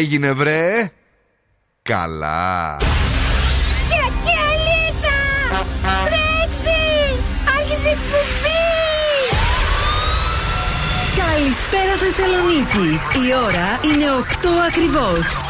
έγινε βρε; Καλά. Κιακιαλίτσα Τρέξει. Άρχισε εκπομπή. Καλησπέρα Θεσσαλονίκη. Η ώρα είναι 8 ακριβώς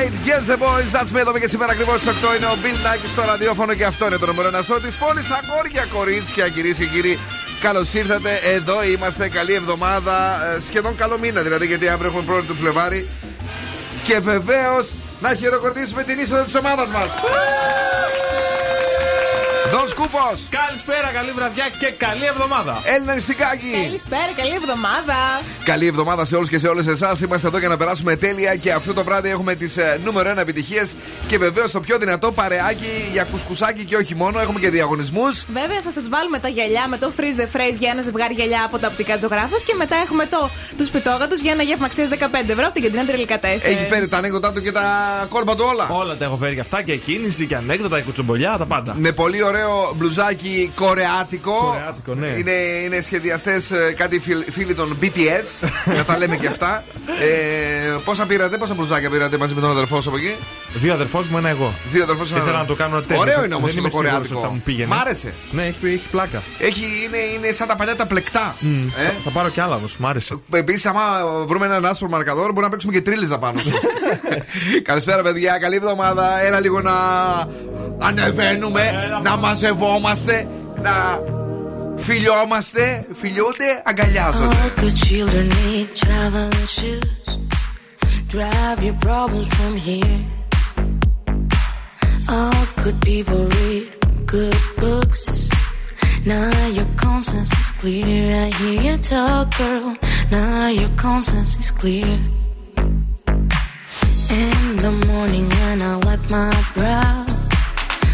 Right, yes the boys, that's me εδώ και σήμερα ακριβώς στις 8 είναι ο Bill Nackis στο ραδιόφωνο και αυτό είναι το νούμερο ένα σώτη της πόλης. Αγόρια, κορίτσια, κυρίες και κύριοι, Καλώς ήρθατε. Εδώ είμαστε. Καλή εβδομάδα. Ε, σχεδόν καλό μήνα δηλαδή, γιατί αύριο έχουμε πρώτο του Φλεβάρι. Και βεβαίως να χειροκροτήσουμε την είσοδο της ομάδας μας. Δον Σκούφο. Καλησπέρα, καλή βραδιά και καλή εβδομάδα. Έλληνα Νηστικάκη. Καλησπέρα, καλή εβδομάδα. Καλή εβδομάδα σε όλους και σε όλες εσάς. Είμαστε εδώ για να περάσουμε τέλεια και αυτό το βράδυ έχουμε τις ε, νούμερο 1 επιτυχίες και βεβαίως το πιο δυνατό παρεάκι για κουσκουσάκι και όχι μόνο. Έχουμε και διαγωνισμούς. Βέβαια θα σας βάλουμε τα γυαλιά με το freeze the phrase για ένα ζευγάρι γυαλιά από τα οπτικά ζωγράφος και μετά έχουμε το τους πιτόγατους για ένα γεύμα αξίας 15 ευρώ από την κεντρική τρελικά 4. Έχει φέρει τα ανέκδοτά του και τα κόλπα του όλα. Όλα τα έχω φέρει και αυτά και κίνηση και ανέκδοτα, και κουτσομπολιά, τα πάντα. Με πολύ ωραίο μπλουζάκι κορεάτικο. Κορεάτικο, ναι. Είναι, είναι σχεδιαστές ε, κάτι φίλοι των BTS. να τα λέμε και αυτά. Ε, πόσα πήρατε, πόσα μπλουζάκια πήρατε μαζί με τον αδερφό σου από εκεί; Δύο αδερφός μου, ένα εγώ. Δύο αδερφός μου. Ήθελα να το κάνω τέσσερα. Ωραίο είναι όμως το κορεάτικο. Θα μου πήγαινε. Μ' άρεσε; Ναι, έχει, έχει πλάκα. Έχει, είναι, είναι σαν τα παλιά τα πλεκτά. Mm. Ε; Θα πάρω κι άλλα όμως, μ' άρεσε. Επίσης, άμα βρούμε έναν άσπρο μαρκαδόρ, μπορούμε να παίξουμε και τρίλιζα πάνω σου. Καλησπέρα, παιδιά. Καλή εβδομάδα. Έλα λίγο να ανεβαίνουμε, να μαζευόμαστε, να φιλιόμαστε, φιλιούνται, αγκαλιάζονται. All good children need traveling shoes. Drive your problems from here. All good people read good books. Now your conscience is clear. I hear you talk, girl. Now your conscience is clear. In the morning when I wipe my brow,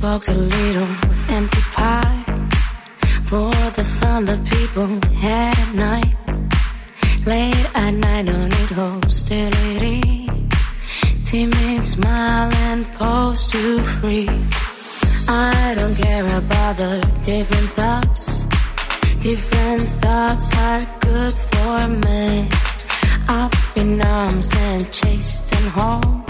box a little empty pie for the fun that people had at night. Late at night, don't need hostility. Timid smile and pose too free. I don't care about the different thoughts. Different thoughts are good for me. Up in arms and chased and home.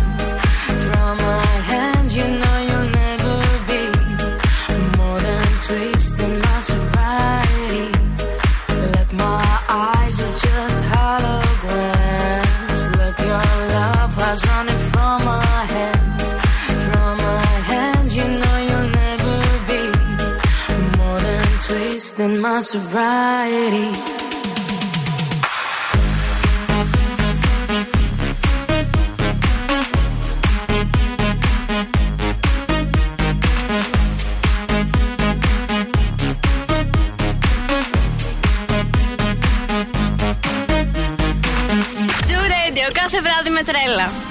my sobriety. Τρέλα.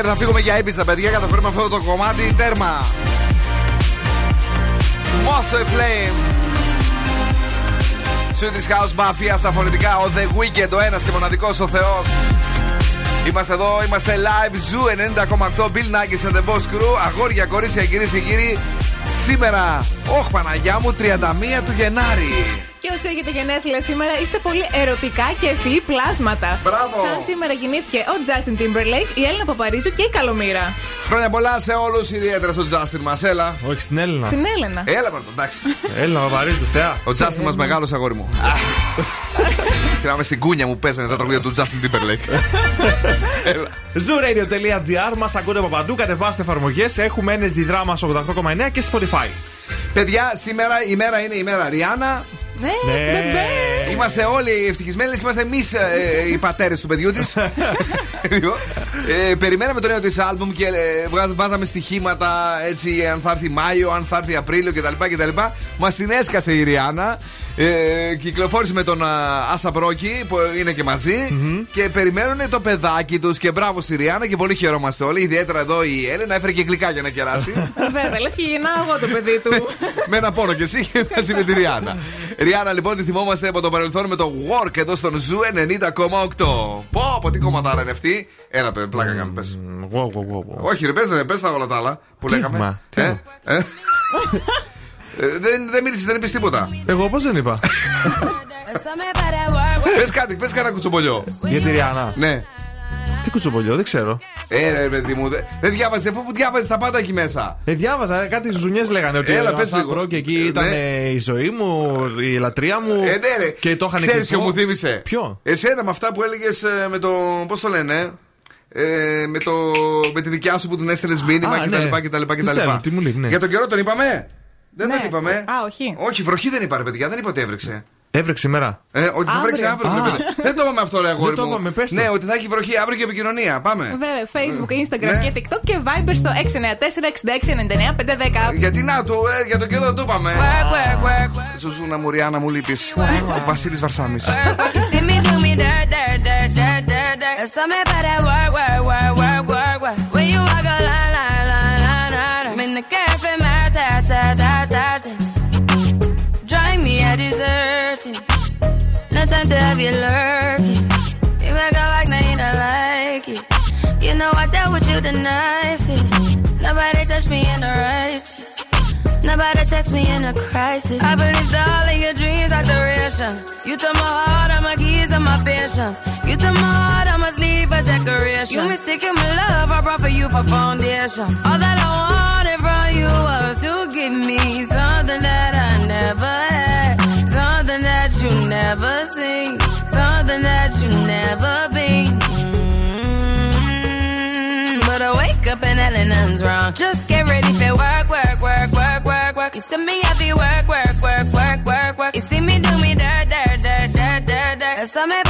καλοκαίρι θα φύγουμε για έπισα, παιδιά, καταφέρουμε αυτό το κομμάτι τέρμα. Moth a Flame. Swedish House Mafia στα φωνητικά. Ο The Weekend, ο ένας και μοναδικός ο Θεός. Είμαστε εδώ, είμαστε live. Zoo 90,8 Bill Nackis and the Boss Crew. Αγόρια, κορίτσια, κυρίες και κύριοι. Σήμερα, όχ Παναγιά μου, 31 του Γενάρη. Και όσοι έχετε γενέθλια σήμερα, είστε πολύ ερωτικά και ευφυή πλάσματα. Μπράβο. Σαν σήμερα γεννήθηκε ο Justin Timberlake, η Έλληνα Παπαρίζου και η Καλομήρα. Χρόνια πολλά σε όλους, ιδιαίτερα στον Justin μας. Έλα. Όχι στην Έλληνα. Στην Έλενα. Έλα, πρώτα, εντάξει. Έλληνα, Παπαρίζου, θεά. Ο Justin μας μεγάλο αγόρι μου. Θυμάμαι στην κούνια μου παίζανε τα τραγούδια του Justin Timberlake. Έλα. Zooradio.gr Μας ακούτε από παντού. Κατεβάστε εφαρμογές. Έχουμε Energy Drama 88,9 και Spotify. Παιδιά, σήμερα η μέρα είναι η μέρα Ριάννα. Ναι, Ναι. μπεμπέ. Είμαστε όλοι ευτυχισμένοι και είμαστε εμείς οι πατέρες του παιδιού της. ε, περιμέναμε το νέο της άλμπουμ και ε, βγάζ- βάζαμε στοιχήματα έτσι αν θα έρθει Μάιο, αν θα έρθει Απρίλιο κτλ. κτλ. Μας την έσκασε η Ριάννα. Ε, κυκλοφόρησε με τον α, Άσα Μπρόκη που είναι και μαζι και περιμένουν το παιδάκι τους και μπράβο στη Ριάννα και πολύ χαιρόμαστε όλοι. Ιδιαίτερα εδώ η Έλενα έφερε και γλυκά για να κεράσει. Βέβαια, λες και γεννάω εγώ το παιδί του. με ένα πόνο και εσύ και μαζί με τη Ριάννα. Rihanna, λοιπόν, τη θυμόμαστε από το παρελθόν με το Work εδώ στον Zoo 90,8. Πω, από τι κομματάρα είναι αυτή. Ένα παι, πλάκα κάνουμε, πες. Γουα, γουα, γουα, γουα. Όχι, ρε, πες, ρε, πες τα όλα τα άλλα που Τι, λέγαμε. Μα, τι Ε, άλλο. ε. Ε, δεν, δεν μίλησες, δεν είπες τίποτα. Εγώ πώς δεν είπα; Πες κάτι, πες κανένα κουτσομπολιό. Για τη Rihanna. Ναι. Τι κουτσομπολιό, δεν ξέρω. Ε, ρε, παιδί μου, δεν δεν διάβαζε, αφού που διάβαζε τα πάντα εκεί μέσα. Ε, διάβαζα, ε, κάτι ζουνιές λέγανε ότι Έλα, ο πες λίγο. Ασάκουρο και εκεί Ναι. ήταν ε, η ζωή μου, η λατρεία μου. Ε, ναι, ρε. Και το είχαν Ξέρεις κρυφό. ποιο μου θύμισε; Ποιο; Εσένα με αυτά που έλεγες με το. Πώς το λένε, ε, με, το, με τη δικιά σου που την έστελνες μήνυμα Α, κτλ. ναι. κτλ, Τι κτλ. στέλνω, τι μου λέει, ναι. Για τον καιρό τον είπαμε; Δεν Ναι. τον είπαμε. Α, όχι. Όχι, βροχή δεν είπα, ρε παιδιά. Δεν είπα ότι έβρεξε. Έβρεξε σήμερα. Ε, ότι θα Αύριο. βρέξει αύριο, ρε Α. παιδιά. Δεν το είπαμε αυτό, ρε αγόρι το μου. είπαμε, πες το. Ναι, ότι θα έχει βροχή αύριο και επικοινωνία. Πάμε. Βέβαια, Facebook, Instagram Ναι. και TikTok και Viber στο 694-6699-510. Γιατί να το, ε, για τον καιρό δεν το είπαμε. Ζουζούνα μου, Ριάννα μου λείπει. Ο Βασίλης Βαρσάμι. See me Time to have you lurking. You make a like, now you don't like it. You know I dealt with you the nicest. Nobody touched me in the righteous. Nobody text me in a crisis. I believed all of your dreams are duration. You took my heart, all my keys, and my patience. You took my heart, I must leave a decoration. You mistaken my love, I brought for you for foundation. All that I wanted from you was to give me something that I never had, something that you never seen, something that you never been. Mm, But I wake up and hell nothing's wrong. Just get ready for work, work, work, work, work, work. You see me happy work, work, work, work, work, work. You see me do me dirt, dirt, dirt, dirt, dirt, dirt. There's something about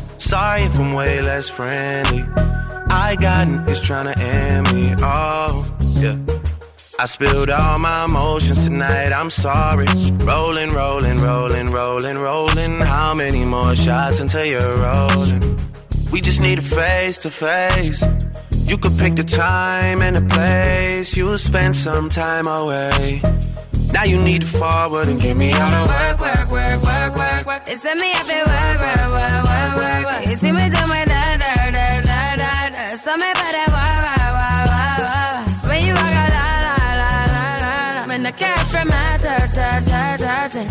Sorry if I'm way less friendly. I got niggas tryna end me. Oh, yeah. I spilled all my emotions tonight. I'm sorry. Rolling, rolling, rolling, rolling, rolling. How many more shots until you're rolling? We just need a face to face. You could pick the time and the place. You'll spend some time away. Now you need to forward and get me out of work, work, work, work, work, work. It's me, I feel work, work, work, work, work, work. You see me do my da, da, da, da, da, da. Something about that wah, wah, wah, wah, wah. When you walk out, la, la, la, la, la, la. When the cat from my ta, ta, ta, ta, ta.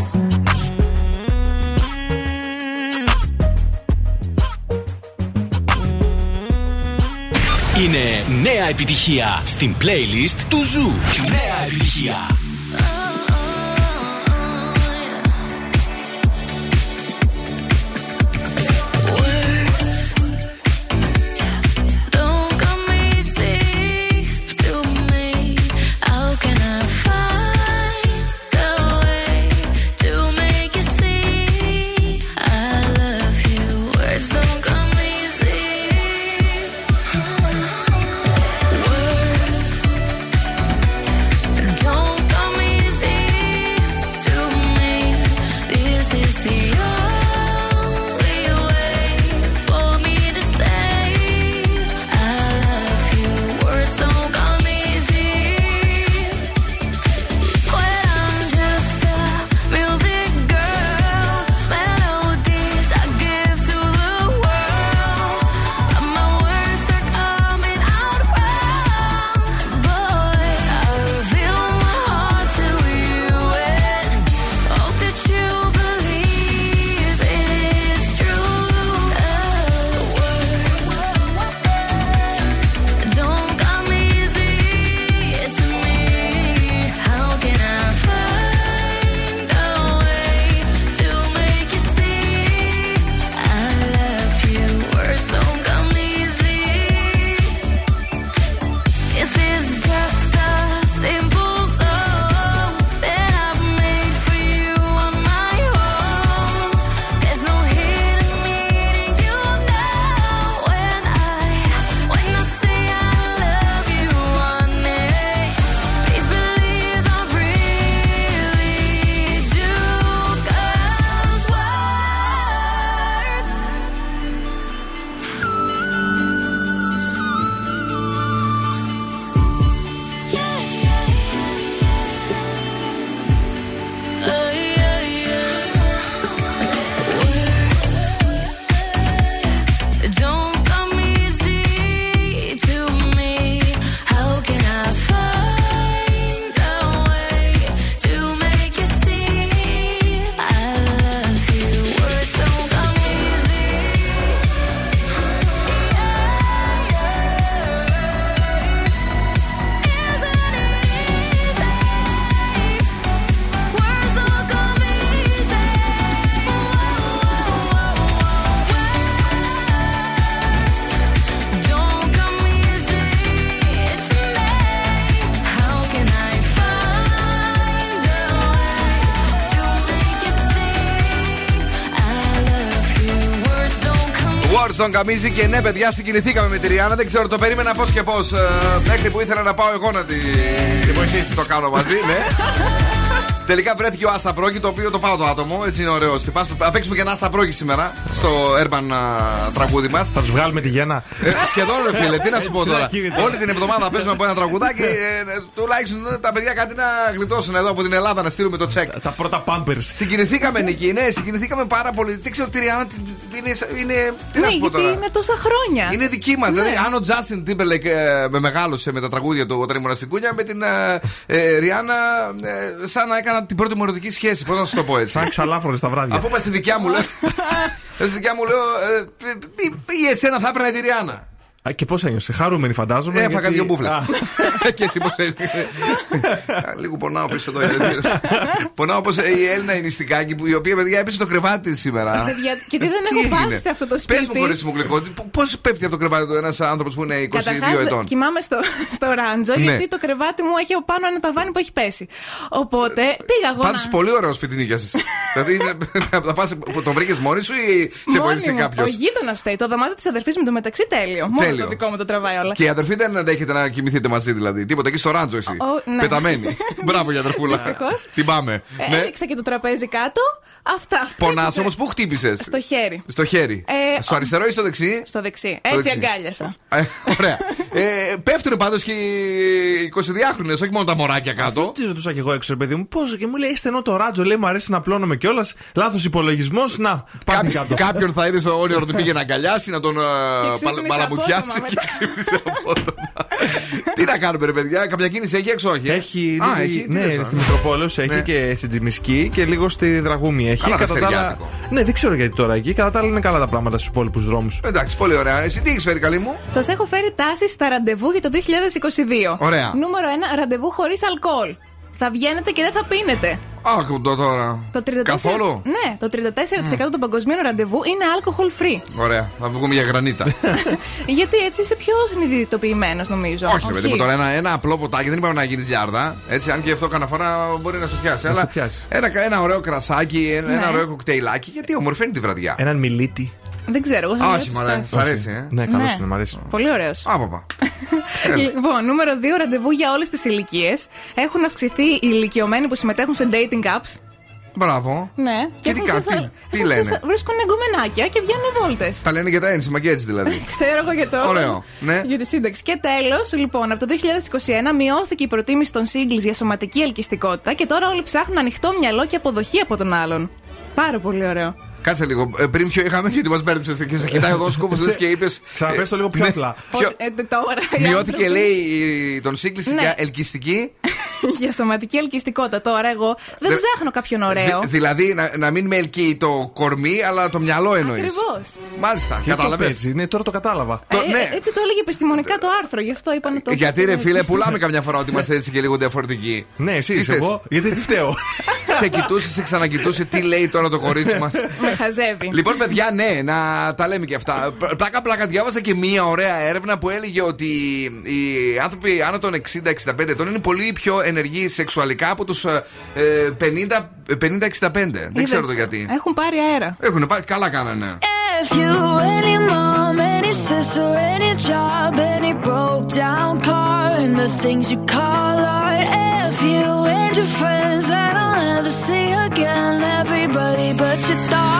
Είναι νέα επιτυχία στην playlist του Ζου. Νέα επιτυχία. Στον Καμίζη και ναι, παιδιά, συγκινηθήκαμε με τη Ριάννα. Δεν ξέρω, το περίμενα πώς και πώς. Μέχρι που ήθελα να πάω εγώ να τη, τη βοηθήσει. Το κάνω μαζί, ναι. Τελικά βρέθηκε ο Ασαπρόκη, το οποίο το πάω το άτομο. Έτσι είναι ωραίο. Θα παίξουμε και ένα Ασαπρόκη σήμερα στο Urban α, τραγούδι μας. Θα τους βγάλουμε τη γέννα. Ε, σχεδόν, ρε φίλε, τι να σου πω τώρα. Έτσι, γίνεται. Όλη την εβδομάδα παίζουμε από ένα τραγουδάκι. ε, ε, τουλάχιστον τα παιδιά κάτι να γλιτώσουν εδώ από την Ελλάδα να στείλουμε το τσεκ. Τα πρώτα pampers. Συγκινηθήκαμε, Νική, ναι, συγκινηθήκαμε πάρα πολύ. Δεν ξέρω τι Ριάννα τι- είναι. είναι τι Ναι, να σου πω γιατί τώρα. είναι τόσα χρόνια. Είναι δική μας. Ναι. Δηλαδή, αν ο Justin Timberlake ε, με μεγάλωσε με τα τραγούδια του όταν ήμουν στην κούνια, με την ε, ε, Rihanna ε, σαν να έκανα την πρώτη μου ερωτική σχέση. Πώ να σου το πω έτσι. Σαν ξαλάφρονε τα βράδια. Αφού είπα στη δικιά μου, λέω. στη δικιά μου λέω. ε, π- π- Ή εσένα θα έπαιρνα τη Rihanna. Α, Και πώς ένιωσε, χαρούμενη φαντάζομαι. Έφαγα γιατί- δύο μπούφλες. Α, Και εσύ πώς Λίγο πονάω πίσω εδώ. γιατί- Πονάω όπως η Έλληνα η νηστικάκη που η οποία παιδιά έπεσε το κρεβάτι τη σήμερα. Παιδιά, γιατί δεν Τι έχω έγινε; πάθει σε αυτό το Πες σπίτι; μου, κορίτσι μου γλυκό, πώς πέφτει από το κρεβάτι του ένας άνθρωπος που είναι 22 Καταρχάς, ετών; κοιμάμαι στο, στο ράντζο Ναι. γιατί το κρεβάτι μου έχει από πάνω ένα ταβάνι που έχει πέσει. Οπότε πήγα εγώ Πάντω να... πολύ ωραίο σπίτι νοικιάσει. δηλαδή θα πας, το βρήκες μόνη σου ή σε Μόνη βοήθησε μου. κάποιος; Ο γείτονας φταίει. Το δωμάτιο της αδερφής μου το μεταξύ τέλειο. Μόνο Τέλειο. το δικό μου το τραβάει όλα. Και η αδερφή δεν αντέχετε να κοιμηθείτε μαζί δηλαδή. Τίποτα εκεί στο ράντζο εσύ. Ο- ναι. Πεταμένη. Μπράβο για αδερφούλα. Δυστυχώς. Την πάμε. Ε, Ναι. Έριξα και το τραπέζι κάτω. Αυτά. Πονάς Χτύπησε. όμως, πού χτύπησες; Στο χέρι. Στο χέρι. Ε, στο αριστερό ή στο δεξί; Στο δεξί. Στο Έτσι δεξί. αγκάλιασα. Ε, ωραία. Ε, πέφτουν πάντως και οι 22χρονε, όχι μόνο τα μωράκια κάτω. Τι ρωτούσα κι εγώ έξω, ρε παιδί μου, πώς και μου λέει στενό το ράτζο, λέει μου αρέσει να πλώνομαι κιόλας. Λάθος υπολογισμός, να, πάμε Κά- κάτω. Κάποιον θα είδες στο όνειρο ότι πήγε να αγκαλιάσει, να τον ε, ξύπνησε παλ- παλαμουτιάσει απότομα και μετά. ξύπνησε απότομα. Τι να κάνουμε, ρε παιδιά, κάποια κίνηση έχει έξω, όχι. ε; Έχει, Α, λίγη- έχει, τι ναι, λες τώρα; στη Μητροπόλεως έχει Ναι. και στην Τζιμισκή και λίγο στη Δραγούμη έχει. Καλά, Κατά τα άλλα- δευτεριάτικο. Ναι, δεν ξέρω γιατί τώρα εκεί. Κατά τα άλλα είναι καλά τα πράγματα στους υπόλοιπους δρόμους. Εντάξει, πολύ ωραία. Εσύ τι έχεις φέρει, καλή μου; Σας έχω φέρει τάσεις στα ραντεβού για το 2022. Ωραία. Νούμερο 1. Ραντεβού χωρίς αλκοόλ. Θα βγαίνετε και δεν θα πίνετε. Αχ, το τώρα. Το 34... Καθόλου; Ναι, το 34% των παγκοσμίων ραντεβού είναι alcohol free. Ωραία, θα βγούμε για γρανίτα. Γιατί έτσι είσαι πιο συνειδητοποιημένος, νομίζω. Όχι, ρε παιδί μου, τώρα ένα, ένα απλό ποτάκι δεν είπαμε να γίνεις λιάρδα. Έτσι, αν και αυτό κανένα φορά μπορεί να σε πιάσει. Να αλλά σε πιάσει. Ένα, ένα ωραίο κρασάκι, ένα, Ναι. ένα ωραίο κοκτέιλάκι. Γιατί ομορφαίνει τη βραδιά. Έναν μιλίτη. Δεν ξέρω, εγώ σας Α, λέω όχι, τις μ' αρέσει. τάσεις. Σ' αρέσει, ε. Ναι, καλό Ναι. είναι, μ' αρέσει. Πολύ ωραίος. Α, παπα. Έλα. Λοιπόν, νούμερο 2, ραντεβού για όλες τις ηλικίες. Έχουν αυξηθεί οι ηλικιωμένοι που συμμετέχουν σε dating apps. Μπράβο. Ναι, Και τι έχουν κα- ξεσα- τι- τι έχουν λένε; ξεσα- Βρίσκουν εγκομενάκια και βγαίνουν βόλτες. Τα λένε για τα ένσημα και έτσι δηλαδή. Ξέρω εγώ για το. Ωραίο, ναι. Για τη σύνταξη. Και τέλος, λοιπόν, από το 2021 μειώθηκε η προτίμηση των singles για σωματική ελκυστικότητα και τώρα όλοι ψάχνουν ανοιχτό μυαλό και αποδοχή από τον άλλον. Πάρα πολύ ωραίο. Κάτσε λίγο. Ε, πριν ποιο είχαμε, γιατί μας μπέρδεψε και σε κοιτάει εδώ ο σκούφο λες και είπες. Ξαναπες το λίγο πιο απλά. Πότε- ε, τώρα. οι Μειώθηκε, άνθρωποι- λέει, η- τον σύγκληση Ναι. για ελκυστική. για σωματική ελκυστικότητα. Τώρα εγώ δεν Δε- ψάχνω κάποιον ωραίο. Δη- δηλαδή να, να μην με ελκύει το κορμί, αλλά το μυαλό εννοείς. Ακριβώς. Μάλιστα, Και το κατάλαβες. παίζει; Ναι, τώρα το κατάλαβα. Το- ναι. Έτσι το έλεγε επιστημονικά το άρθρο, γι' αυτό είπα να το. Γιατί ρε έτσι. φίλε, πουλάμε καμιά φορά ότι είμαστε έτσι και λίγο διαφορετικοί. Ναι, εσύ Τι είσαι θες; εγώ; Γιατί τι φταίω; σε κοιτούσε, σε ξανακοιτούσε, τι λέει τώρα το κορίτσι μας; Με χαζεύει. Λοιπόν, παιδιά, ναι, να τα λέμε και αυτά. Πλάκα-πλάκα διάβασα και μία ωραία έρευνα που έλεγε ότι οι άνθρωποι άνω των 60-65 ετών είναι πολύ πιο ενεργοί σεξουαλικά από τους 50-65. Δεν ξέρω το Είδες, γιατί. Έχουν πάρει αέρα. Έχουν πάει, καλά κάνανε. If you any mom, any sister, any job, any broke down car, and the things you call art. If you and your friends that I'll never see again, everybody but your dog,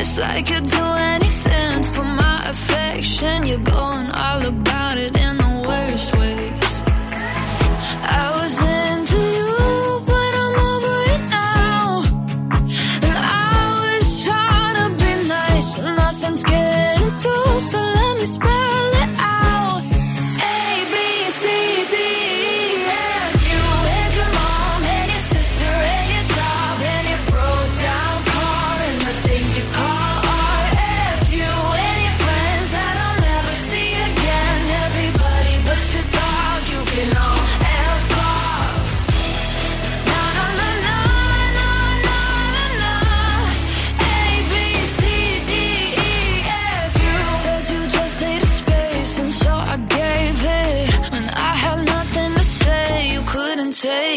It's like you'd do anything for my affection. You're going all about it in the worst ways.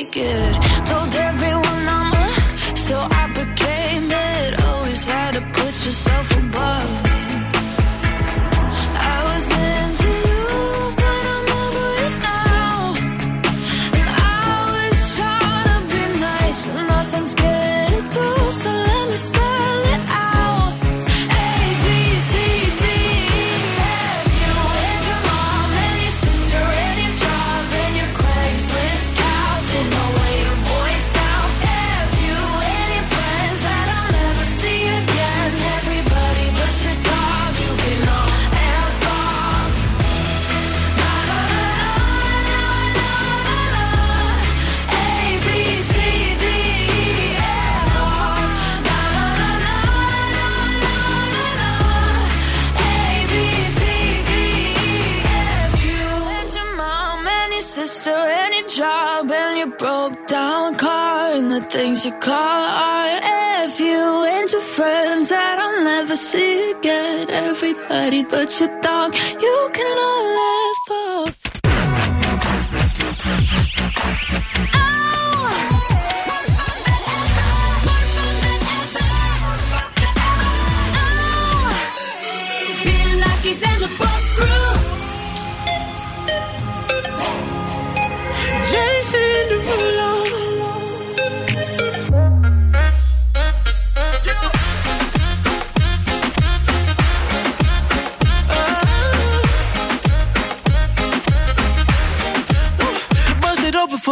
Take it. Things you call art. F you and your friends that I'll never see again. Everybody but your dog, you can all laugh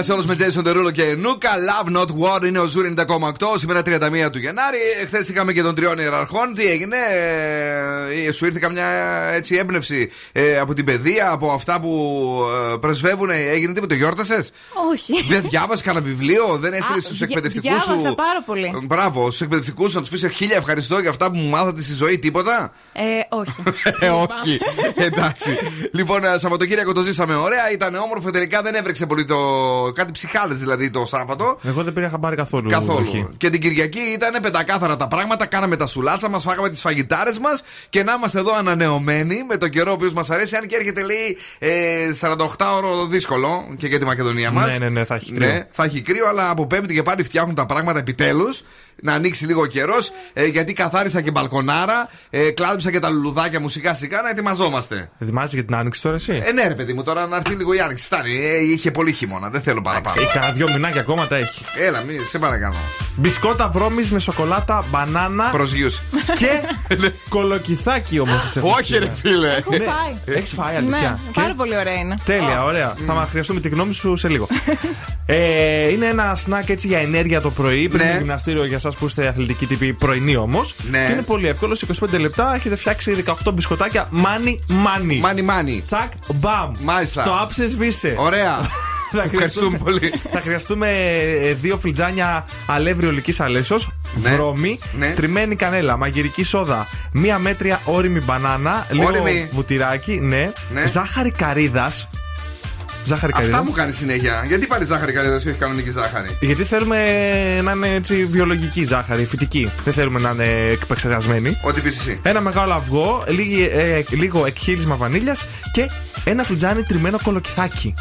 Καλησπέρα σε όλους με Jason Derulo και Nuka. Love Not War είναι ο Zoo 90,8. Σήμερα 31 του Γενάρη. Χθες είχαμε και τον Τριών Ιεραρχών. Τι έγινε, ε, σου ήρθε καμιά έτσι έμπνευση ε, από την παιδεία, από αυτά που ε, πρεσβεύουν. Έγινε τίποτα, γιόρτασες; Όχι. Δεν διάβασες κανένα βιβλίο, δεν έστειλες Α, στους δια- εκπαιδευτικούς σου; διάβασα πάρα πολύ. Μπράβο, στους εκπαιδευτικούς να τους πεις χίλια ευχαριστώ για αυτά που μου μάθατε στη ζωή, τίποτα. Ε, όχι. Ε, όχι. Εντάξει. Λοιπόν, ε, Σαββατοκύριακο το ζήσαμε ωραία. Ήταν όμορφο. Τελικά δεν έβρεξε πολύ το. Κάτι ψυχάδες δηλαδή το Σάββατο. Εγώ δεν πήρα χαμπάρι καθόλου. Καθόλου. βροχή. Και την Κυριακή ήταν πεντακάθαρα τα πράγματα. Κάναμε τα σουλάτσα μας, φάγαμε τις φαγητάρες μας και να είμαστε εδώ ανανεωμένοι με το καιρό ο οποίος μας αρέσει. Αν και έρχεται λέει ε, 48 ώρο δύσκολο και για τη Μακεδονία μας. Ναι, ναι, ναι, θα έχει κρύο. Ναι, θα έχει κρύο, αλλά από Πέμπτη και πάλι φτιάχνουν τα πράγματα επιτέλους. Να ανοίξει λίγο ο καιρός. Ε, γιατί καθάρισα και μπαλκονάρα. Ε, κλάδεψα και τα λουλουδάκια μου σιγά σιγά να ετοιμαζόμαστε. Ετοιμάζεσαι για την άνοιξη τώρα εσύ; Ε, ναι, ρε παιδί μου, τώρα να έρθει λίγο η άνοιξη. Φτάνει. Ε, είχε πολύ χειμώνα. Δεν θέλω παραπάνω. Έχει κανένα δυο μηνάκια ακόμα τα έχει. Έλα, μη, σε παρακαλώ. Μπισκότα βρώμης με σοκολάτα, μπανάνα Προσγείωση. και κολοκυθάκι όμως. Όχι, ρε φίλε. Έχω φάει. Έχεις φάει Ναι, αλήθεια. πάρα πολύ ωραία είναι. Τέλεια, ωραία. Θα μα χρειαστούμε τη γνώμη σου σε λίγο. ε, είναι ένα σνακ έτσι για ενέργεια το πρωί, πριν Ναι. το γυμναστήριο για εσάς που είστε αθλητικοί τύποι πρωινή όμως. Ναι. Και είναι πολύ εύκολο. Σε 25 λεπτά έχετε φτιάξει 18 μπισκοτάκια money money. Μάνι, μάνι. Τσακ, μπαμ. Μάλιστα. Στο άψες σβήσε. Ωραία. Θα Ευχαριστούμε χρειαστούμε- πολύ. Θα χρειαστούμε ε, δύο φλιτζάνια αλεύρι ολικής αλέσο, Ναι. βρώμη, Ναι. τριμμένη κανέλα, μαγειρική σόδα, μία μέτρια όριμη μπανάνα, λίγο Όριμη. βουτυράκι, ναι, Ναι. ζάχαρη καρύδας. Ζάχαρη Αυτά καρύδα. μου κάνει συνέχεια. Γιατί πάλι ζάχαρη καλή, δεν σου έχεις κανονική ζάχαρη; Γιατί θέλουμε να είναι έτσι βιολογική ζάχαρη, φυτική. Δεν θέλουμε να είναι εκπεξεργασμένη. Ό,τι πεις εσύ. Ένα μεγάλο αυγό, λίγη, ε, λίγο εκχύλισμα βανίλιας και ένα φλιτζάνι τριμμένο κολοκυθάκι.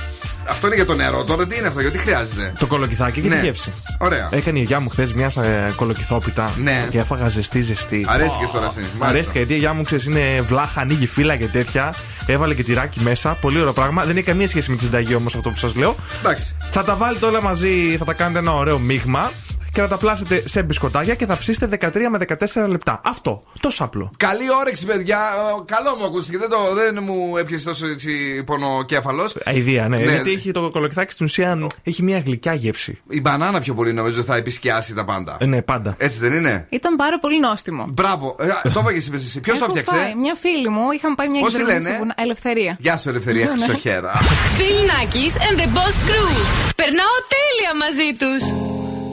Αυτό είναι για το νερό. Τώρα τι είναι αυτό, γιατί χρειάζεται; Το κολοκυθάκι και Ναι. τη γεύση; Ωραία. Έκανε η γιαγιά μου χθες μια ε, κολοκυθόπιτα Ναι. και έφαγα ζεστή ζεστή. Αρέστηκε τώρα εσύ. Μ' Μάλιστα. αρέστηκε γιατί η γιαγιά μου ξέρεις είναι βλάχα, ανοίγει φύλλα και τέτοια. Έβαλε και τυράκι μέσα. Πολύ ωραίο πράγμα. Δεν έχει καμία σχέση με τη συνταγή όμως αυτό που σας λέω. Εντάξει. Θα τα βάλετε όλα μαζί, θα τα κάνετε ένα ωραίο μείγμα και θα τα πλάσετε σε μπισκοτάκια και θα ψήσετε 13 με 14 λεπτά. Αυτό. Τόσο απλό. Καλή όρεξη, παιδιά. Ε, Καλό μου ακούστηκε. Δεν, το, δεν μου έπιασε τόσο έτσι πονοκέφαλο. Αιδία, ναι. Ναι. Γιατί έχει το κολοκυθάκι στην ουσία έχει μια γλυκιά γεύση. Η μπανάνα πιο πολύ νομίζω θα επισκιάσει τα πάντα. Ε, ναι, πάντα. Έτσι δεν είναι; Ήταν πάρα πολύ νόστιμο. Μπράβο. Ε, το έπαγε είπες εσύ. Ποιος το Έχω έφτιαξε; φάει. Μια φίλη μου, είχαμε πάει μια Πώς τη εκδρομή λένε; στο βουνά. Ελευθερία. Γεια σου, Ελευθερία Ναι, ναι. Χρυσοχέρα. Bill Nackis and the Boss Crew. Περνάω τέλεια μαζί τους.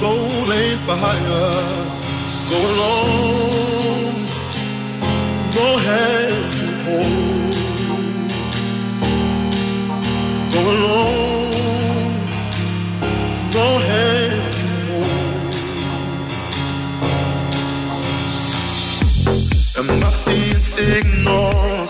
Soul ain't for hire. Go alone, no hand to hold. Go alone, no hand to hold. Am I seeing signals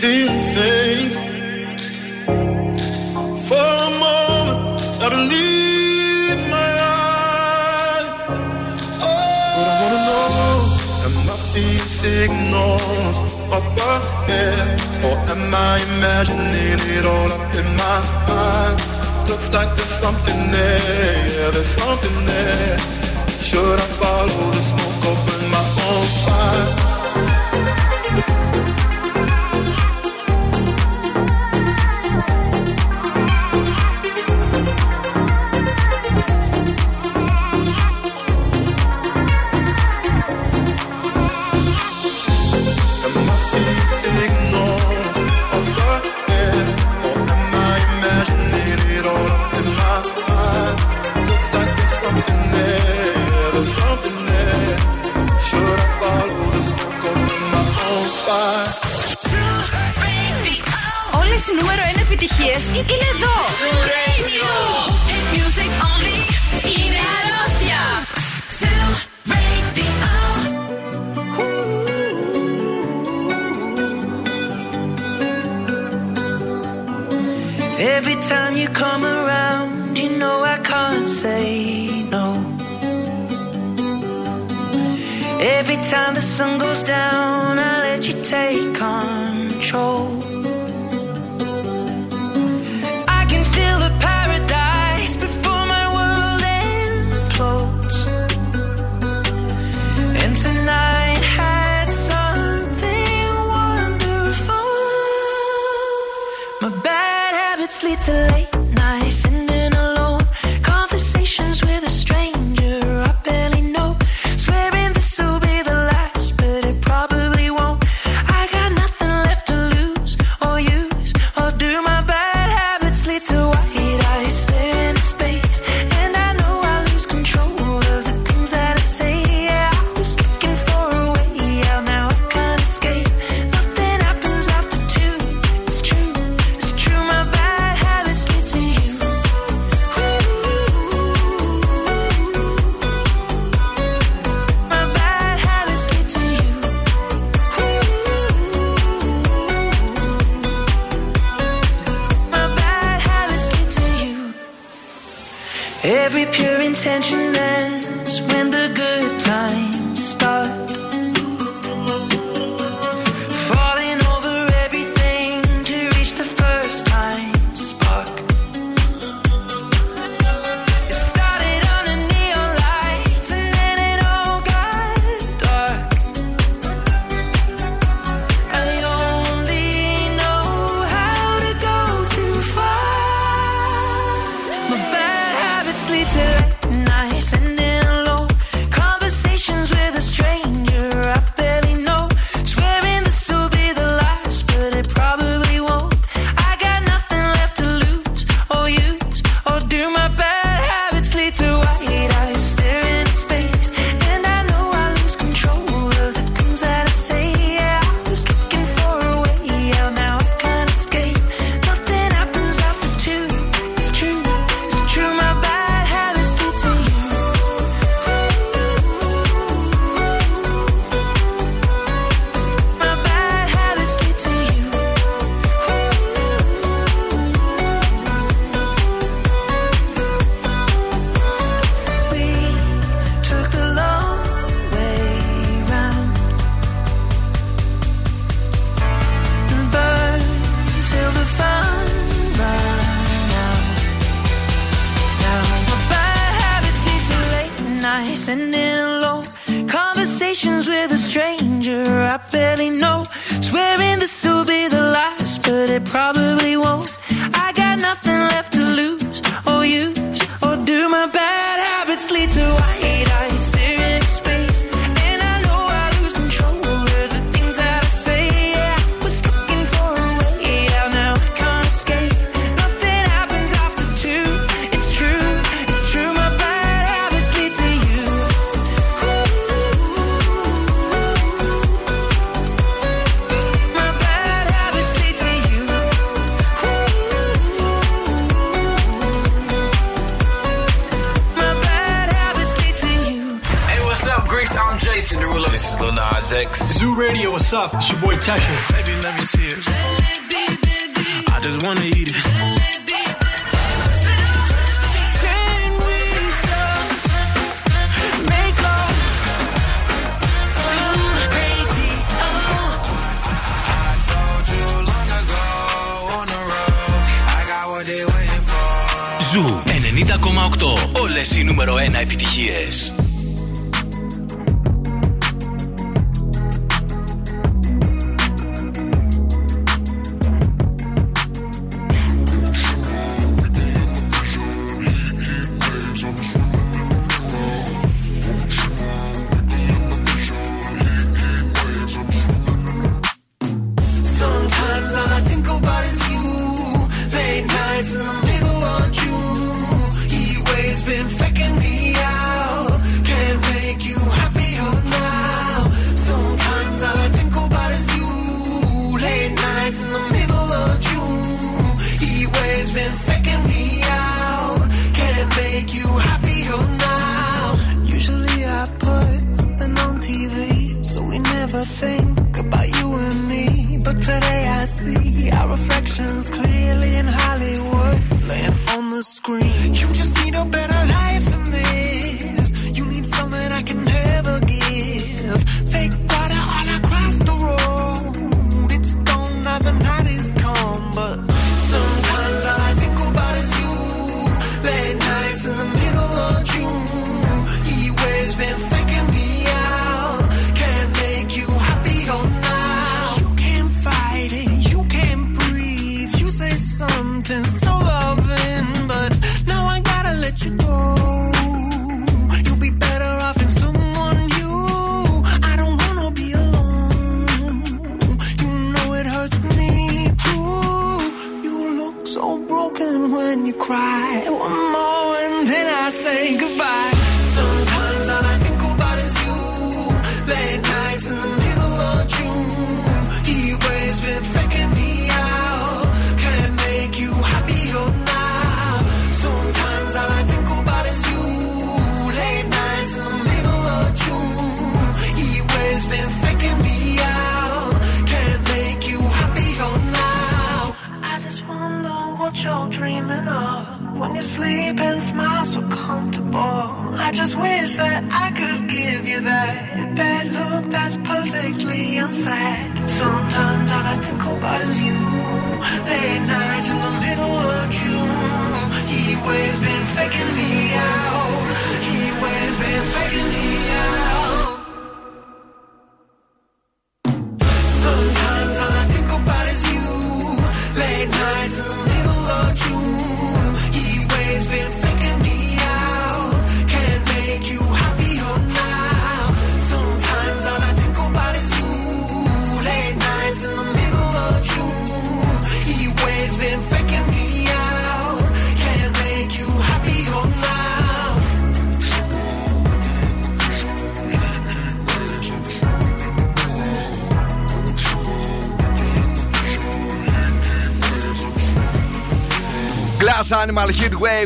seeing things. For a moment, I believe my eyes. But I wanna know, am I seeing signals up ahead? Or am I imagining it all up in my mind? Looks like there's something there, yeah, there's something there. Should I follow the smoke burn my own fire?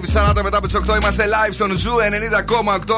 Heat Wave 40 μετά από τις 8 είμαστε live στον Zoo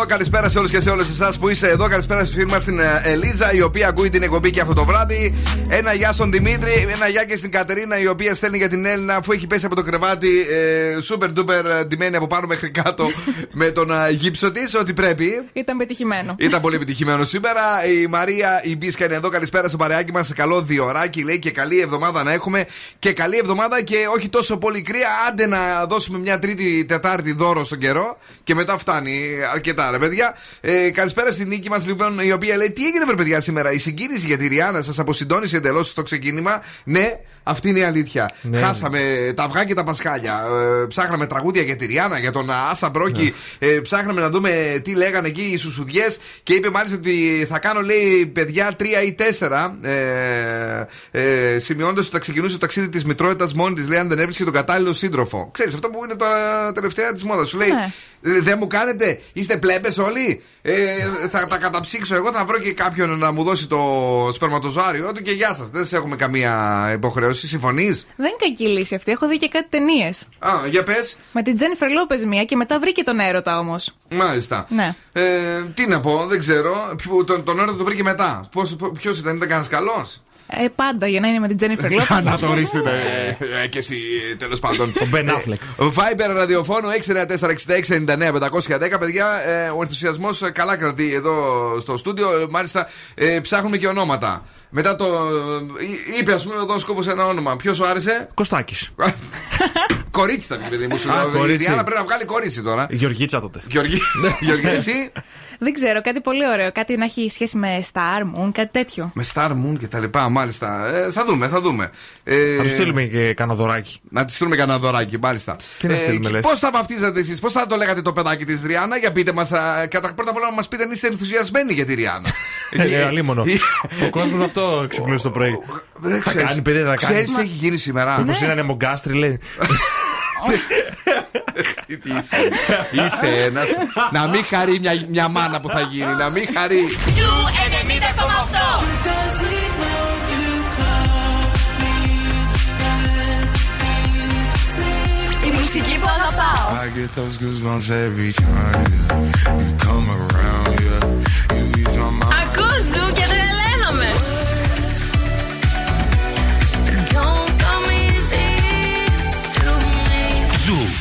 90,8. Καλησπέρα σε όλους και σε όλες εσάς που είστε εδώ. Καλησπέρα στη φίλη μας την ε, Ελίζα, η οποία ακούει την εκπομπή και αυτό το βράδυ. Ένα γεια στον Δημήτρη, ένα γεια και στην Κατερίνα, η οποία στέλνει για την Έλληνα αφού έχει πέσει από το κρεβάτι ε, super duper ε, ντυμένη από πάνω μέχρι κάτω με τον ε, γύψο της. Ότι πρέπει. Ήταν πετυχημένο. Ήταν πολύ επιτυχημένο σήμερα. Η Μαρία, η Μπίσκα είναι εδώ. Καλησπέρα στο παρεάκι μας. Καλό διοράκι, λέει και καλή εβδομάδα να έχουμε. Και καλή εβδομάδα και όχι τόσο πολύ κρύα. Άντε να δώσουμε μια τρίτη, τετάρτη δώρο στον καιρό. Και μετά φτάνει αρκετά, ρε παιδιά. Ε, καλησπέρα στην νίκη μας, λοιπόν, η οποία λέει: Τι έγινε, βρε παιδιά, σήμερα. Η συγκίνηση για τη Ριάννα σας αποσυντώνησε εντελώς στο ξεκίνημα. Ναι, αυτή είναι η αλήθεια. Ναι. Χάσαμε τα αυγά και τα πασχάλια. Ε, ψάχναμε τραγούδια για τη Ριάννα, για τον Άσα Μπρόκι. Ε, ψάχναμε να δούμε τι λέγανε εκεί οι σουσουδιές. Και είπε μάλιστα ότι θα κάνω, λέει, παιδιά τρία ή τέσσερα. Ε, ε, Σημειώνοντας ότι θα ξεκινούσε το ταξίδι της μητρότητας μόνη της, λέει, αν δεν έβρισκε τον κατάλληλο σύντροφο. Ξέρεις αυτό που είναι τώρα τελευταία της μόδας. Σου λέει, Ναι. «Ε, δεν μου κάνετε, είστε πλέμπες όλοι; Ε, θα τα καταψύξω εγώ, θα βρω και κάποιον να μου δώσει το σπερματοζάριο του και γεια σας. Δεν σε έχουμε καμία υποχρέωση. Συμφωνείς; Δεν είναι κακή λύση αυτή. Έχω δει και κάτι ταινίες. Α, για πες. Με την Τζένιφερ Λόπες μία και μετά βρήκε τον έρωτα όμως. Μάλιστα. Ναι. Ε, τι να πω, δεν ξέρω. Ποιο- Τον, τον έρωτα το βρήκε μετά. Ποιος ήταν, ήταν κανένας καλός; Ε, πάντα για να είναι με την Τζένιφερ Λόπες. Να το ορίστε. ε, και εσύ τέλος πάντων. Ο Μπεν Αφλεκ. Viber ραδιοφώνου 694-6699-510. Παιδιά, ε, ο ενθουσιασμός καλά κρατεί εδώ στο στούντιο. Ε, Μάλιστα, ε, ψάχνουμε και ονόματα. Μετά το. ε, είπε, ας πούμε, εδώ σκόπο ένα όνομα. Ποιος σου άρεσε; Κωστάκης. Κορίτσι ήταν, παιδί μου. Σου Α, λέω. Η κορίτσι. Διάννα πρέπει να βγάλει κορίτσι τώρα. Γεωργίτσα τότε. Γιώργη, Γιώργη, εσύ. Δεν ξέρω, κάτι πολύ ωραίο. Κάτι να έχει σχέση με Star Moon, κάτι τέτοιο. Με Star Moon και τα λοιπά, μάλιστα. Ε, θα δούμε, θα δούμε. Ε, Θα τους στείλουμε και κανένα δωράκι. Να τη στείλουμε κανένα δωράκι, μάλιστα. Τι να στείλουμε, λες; Πώς θα βαφτίζατε εσείς, πώς θα το λέγατε το παιδάκι της Ριάννα, για πείτε μας. Κατά πρώτα απ' όλα να μας πείτε αν είστε ενθουσιασμένοι για τη Ριάννα. Ε, αλίμονο. Ο κόσμος αυτό ξυπνούσε το πρωί. Θα κάνει, παιδί, θα κάνει. Ξέρεις τι έχει γίνει σήμερα; Μήπως είναι ανεμογκάστρι, λέει. Τι είσαι, είσαι ένας. να μην χαρεί μια, μια μάνα που θα γίνει, να μην χαρεί. Ζου 90,8. Does he know to call me when he sleeps? Η μουσική που αγαπάω. I get those goosebumps every time yeah. you come around.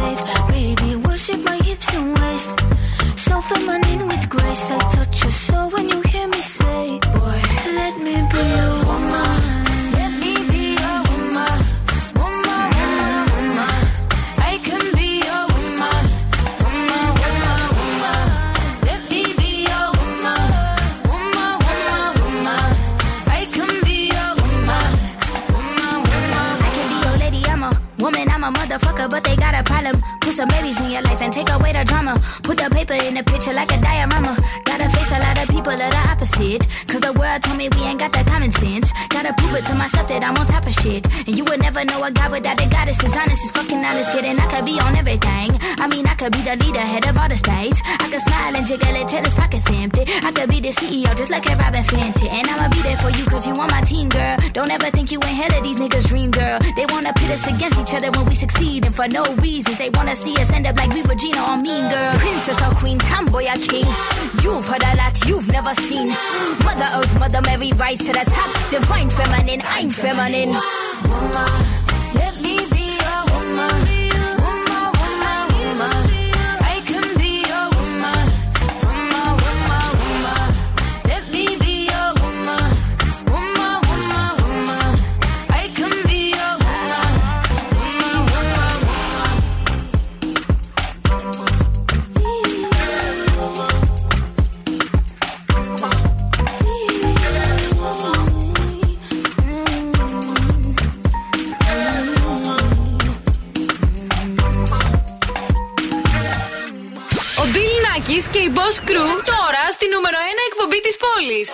Safe. Baby, worship my hips and waist. So feminine with grace. I touch your soul your life and take away the drama. Put the paper in the picture like a diorama. Gotta face a lot of people that are opposite. Cause the world told me we ain't got that common sense. Gotta prove it to myself that I'm on top of shit. And you would never know a guy without a goddess is honest, is fucking honest, kidding. I could be on everything. I mean, I could be the leader, head of all the states. I could smile and jiggle it till his pockets empty. I could be the CEO, just like a Robin Fenty. And I'ma be there for you, cause you on my team, girl. Don't ever think you ain't hell of these niggas' dream, girl. They wanna pit us against each other when we succeed, and for no reasons. They wanna see us end up like we Regina or Mean Girl. Princess or Queen, tomboy or king. You've heard a lot you've never seen. Mother Earth, Mother Mary, rise to the top. Divine feminine, I'm feminine. Let me Nackis και η Boss Crew τώρα στη νούμερο 1 εκπομπή της πόλης.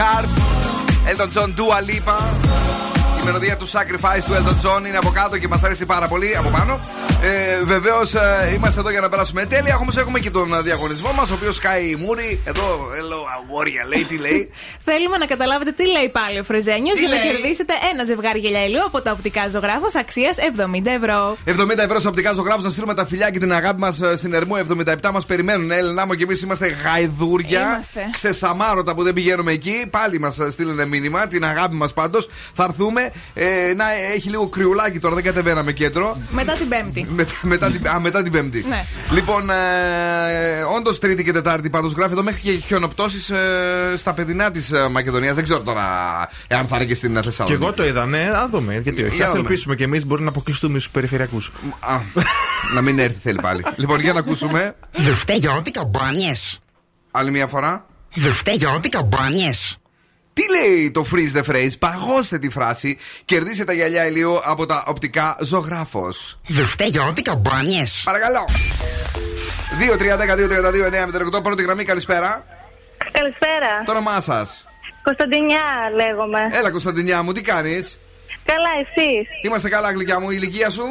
Heart. Elton John Dua Lipa. Η μελωδία του Sacrifice του Elton John είναι από κάτω και μας αρέσει πάρα πολύ από πάνω. Ε, Βεβαίως είμαστε εδώ για να περάσουμε τέλεια. Όμως έχουμε και τον ε, διαγωνισμό μας, ο οποίος σκάει η μούρη. Εδώ, hello, αγόρια, λέει τι λέει. Θέλουμε να καταλάβετε τι λέει πάλι ο Φρεζένιος Τι για να λέει; κερδίσετε ένα ζευγάρι γυαλιά ηλίου από τα οπτικά ζωγράφος αξίας 70 ευρώ. 70 ευρώ σε οπτικά ζωγράφους να στείλουμε τα φιλιά και την αγάπη μας στην Ερμού. 77 μας περιμένουν. Έλενα μου και εμείς είμαστε γαϊδούρια. Είμαστε. Ξεσαμάρωτα που δεν πηγαίνουμε εκεί. Πάλι μας στείλανε μήνυμα. Την αγάπη μας πάντως. Θα έρθουμε. Ε, να έχει λίγο κρυουλάκι τώρα, δεν κατεβαίναμε κέντρο. Μετά την Πέμπτη. Μετά, μετά, την, α, μετά την Πέμπτη. Ναι. Λοιπόν, ε, όντως Τρίτη και Τετάρτη πάντως γράφει εδώ μέχρι και χιονοπτώσεις ε, στα παιδινά της Μακεδονίας. Δεν ξέρω τώρα εάν θα είναι και στην Και Θεσσαλονίκη. εγώ το είδα, ναι, α δούμε. Γιατί όχι. Για Α να δούμε. ελπίσουμε κι εμείς μπορεί να αποκλειστούμε στους περιφερειακούς. Α, να μην έρθει θέλει πάλι. λοιπόν, για να ακούσουμε. Δευτέγιώτικα μπάνιες. Άλλη μια φορά. Δευτέγιώτικα μπάνιες. Τι λέει το freeze the phrase, παγώστε τη φράση, κερδίστε τα γυαλιά ηλίου από τα οπτικά ζωγράφος. Δευτέγιώτικα μπάνιες. Παρακαλώ. 2-3-10-2-32-9-08 πρώτη γραμμή, καλησπέρα. Καλησπέρα. Το όνομά σας; Κωνσταντινιά λέγομαι. Έλα, Κωνσταντινιά μου, τι κάνεις; Καλά, εσείς; Είμαστε καλά, γλυκιά μου. Η ηλικία σου;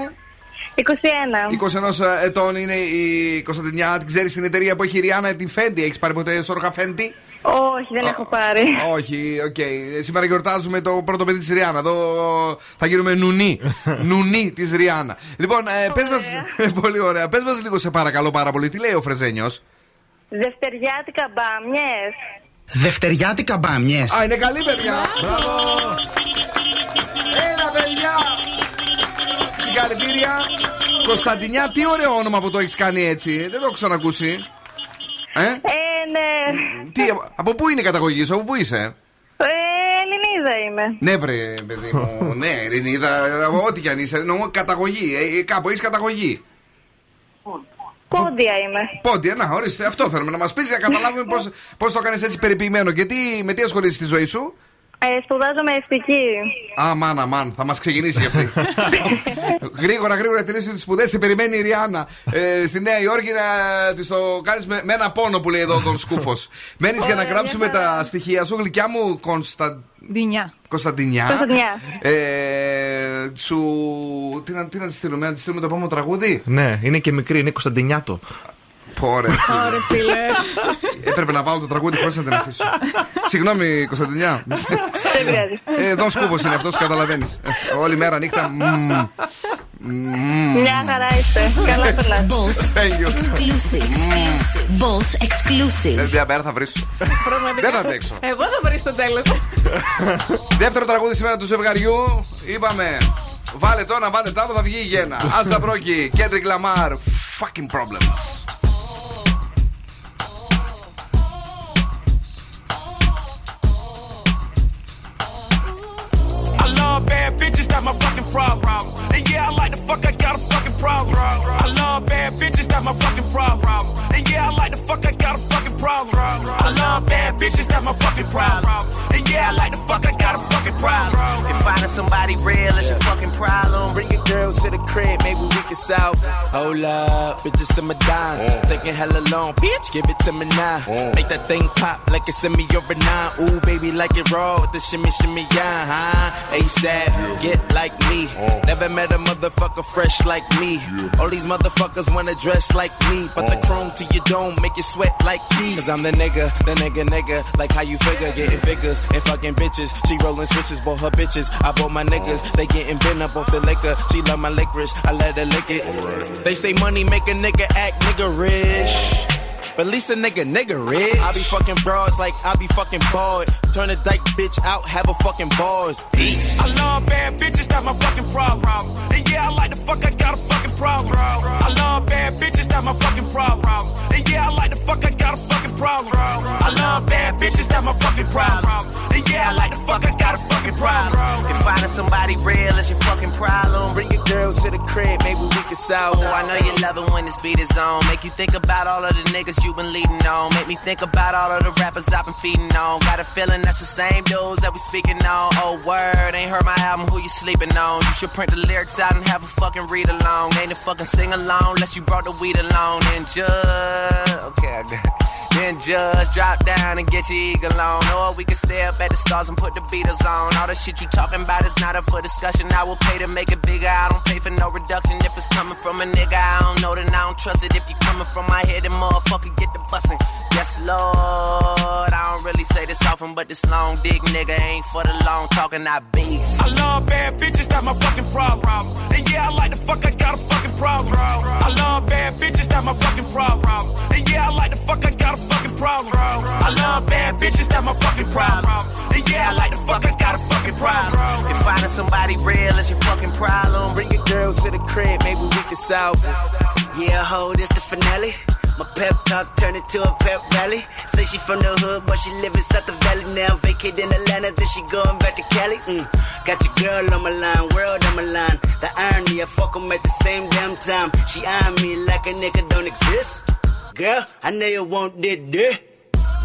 21. 21 ετών είναι η Κωνσταντινιά. Την ξέρεις την εταιρεία που έχει η Ριάννα, την Φέντι. Έχεις πάρει ποτέ σόργα Fenty. Όχι, δεν έχω πάρει. Όχι, οκ. Σήμερα γιορτάζουμε το πρώτο παιδί της Rihanna. Εδώ θα γίνουμε νουνοί. νουνοί της Rihanna. Λοιπόν, ε, πες μας, πολύ ωραία. Πες μας λίγο, σε παρακαλώ πάρα πολύ, τι λέει ο Φρεζένιος; Δευτεριάτικα μπάμιες. Δευτεριάτικα μπάμιες. Α, είναι καλή, παιδιά. Μπράβο. Έλα, παιδιά. Συγχαρητήρια. Κωνσταντινιά, τι ωραίο όνομα που το έχεις κάνει έτσι. Δεν το έχω ξανακούσει. Ε; Ε, ναι. Τι, από πού είναι η καταγωγή σου, από πού είσαι; Ε, Ελληνίδα είμαι. Ναι, βρε, παιδί μου. ναι, Ελληνίδα, ό,τι κι αν είσαι. Εννοώ καταγωγή. Ε, κάπου έχεις καταγωγή. Πόντια είμαι. Πόντια, να, ορίστε, αυτό θέλουμε να μας πεις για να καταλάβουμε πώς το κάνεις έτσι περιποιημένο και τι, με τι ασχολείσαι στη ζωή σου; Ε, σπουδάζω με αισθητική. Α, μάνα, μάν, θα μας ξεκινήσει κι αυτή. γρήγορα, γρήγορα τελείωσε τις σπουδές. Σε περιμένει η Ριάννα ε, στη Νέα Υόρκη να της το κάνεις με, με ένα πόνο που λέει εδώ τον σκούφος. Μένεις για να Ωραία, γράψουμε μια χαρά. τα στοιχεία σου, γλυκιά μου, Κωνστα... Δινιά. Κωνσταντινιά. Κωνσταντινιά. Ε, σου. Τι να, τι να της στείλουμε, να της στείλουμε το επόμενο τραγούδι; Ναι, είναι και μικρή, είναι Κωνσταντινιάτο. Πόρε. Ωραία, φίλε. Έπρεπε να βάλω το τραγούδι χωρίς να την αφήσω. Συγγνώμη, Κωνσταντινιά. Δεν πειράζει. Ε, Εδώ σκούφο είναι αυτός, καταλαβαίνεις. Όλη μέρα νύχτα. μμμ. Μμμ. Μια χαρά είστε. Καλά περνάτε. Thank you. Exclusive. Boss exclusive. Δεν διαπέρα, θα βρεις. Δεν θα αντέξω. Εγώ θα βρεις στο τέλος. Δεύτερο τραγούδι σήμερα του ζευγαριού. Είπαμε. Βάλε το ένα, βάλε το άλλο, θα βγει η γέννα. A$AP Rocky, Kendrick Lamar. Fucking problems. Love bad bitches, that's my fucking problem. And yeah, I like the fuck, I got a fucking problem. I love bad bitches, that's my fucking problem. And yeah, I like the fuck, I got a fucking problem. I love bad bitches, that's my fucking problem. And yeah, I like the fuck, I got a problem. If finding somebody real is your fucking problem, bring your girls to the crib, maybe we can solve. Hold up, bitches in my dime. Oh. Taking hella long, bitch, give it to me now. Oh. Make that thing pop like it's in me or a nine. Ooh, baby, like it raw with the shimmy, shimmy, yeah, huh? ASAP, get like me. Oh. Never met a motherfucker fresh like me. All these motherfuckers wanna dress like me, but the chrome to your dome make you sweat like me. Cause I'm the nigga, the nigga, nigga. Like how you figure, getting figures and fucking bitches. She rolling switches, bought her bitches. I bought my niggas, they getting bent up off the liquor. She love my licorice, I let her lick it. They say money make a nigga act nigga rich. But at least a nigga, nigga rich. I be fucking bras like I be fucking bored. Turn a dyke bitch out, have a fucking bars. Peace. I love bad bitches, that's my fucking problem. And yeah, I like the fuck, I got a fucking problem. I love bad bitches, that's my fucking problem. And yeah, I like the fuck, I got a fucking problem. I love bad bitches, that's my fucking problem. And yeah, I like the fuck, I got a fucking problem. If finding somebody real is your fucking problem, bring your girls to the crib, maybe we can solve. Oh, I know you love it when this beat is on. Make you think about all of the niggas you been leading on. Make me think about all of the rappers I've been feeding on. Got a feeling that's the same dudes that we speaking on. Oh, word, ain't heard my album, who you sleeping on? You should print the lyrics out and have a fucking read along. Ain't a fucking sing along unless you brought the weed along. And just, okay, I got it. Then just drop down and get your eagle on. Or we can stay up at the stars and put the Beatles on. All the shit you talking about is not up for discussion. I will pay to make it bigger. I don't pay for no reduction. If it's coming from a nigga, I don't know, then I don't trust it. If you coming from my head, then motherfucker get the bussin'. Yes, Lord. I don't really say this often, but this long dick nigga ain't for the long talking. I beast. I love bad bitches, that's my fucking problem. And yeah, I like the fuck, I got a fucking problem. I love bad bitches, that's my fucking problem. And yeah, I like the fuck, I got a fucking problem. I love bad bitches, that's my fucking problem. And yeah, I like the fuck, I got a fucking problem. If finding somebody real is your fucking problem, Bring your girls to the crib, maybe we can solve it. Yeah, ho, this the finale. My pep talk turned into a pep rally. Say she from the hood, but she live inside the valley now. Vacate in Atlanta, then she going back to Cali. Mm. Got your girl on my line, world on my line. The irony, I fuck 'em at the same damn time. She eyeing me like a nigga don't exist. Girl, I know you want this, this.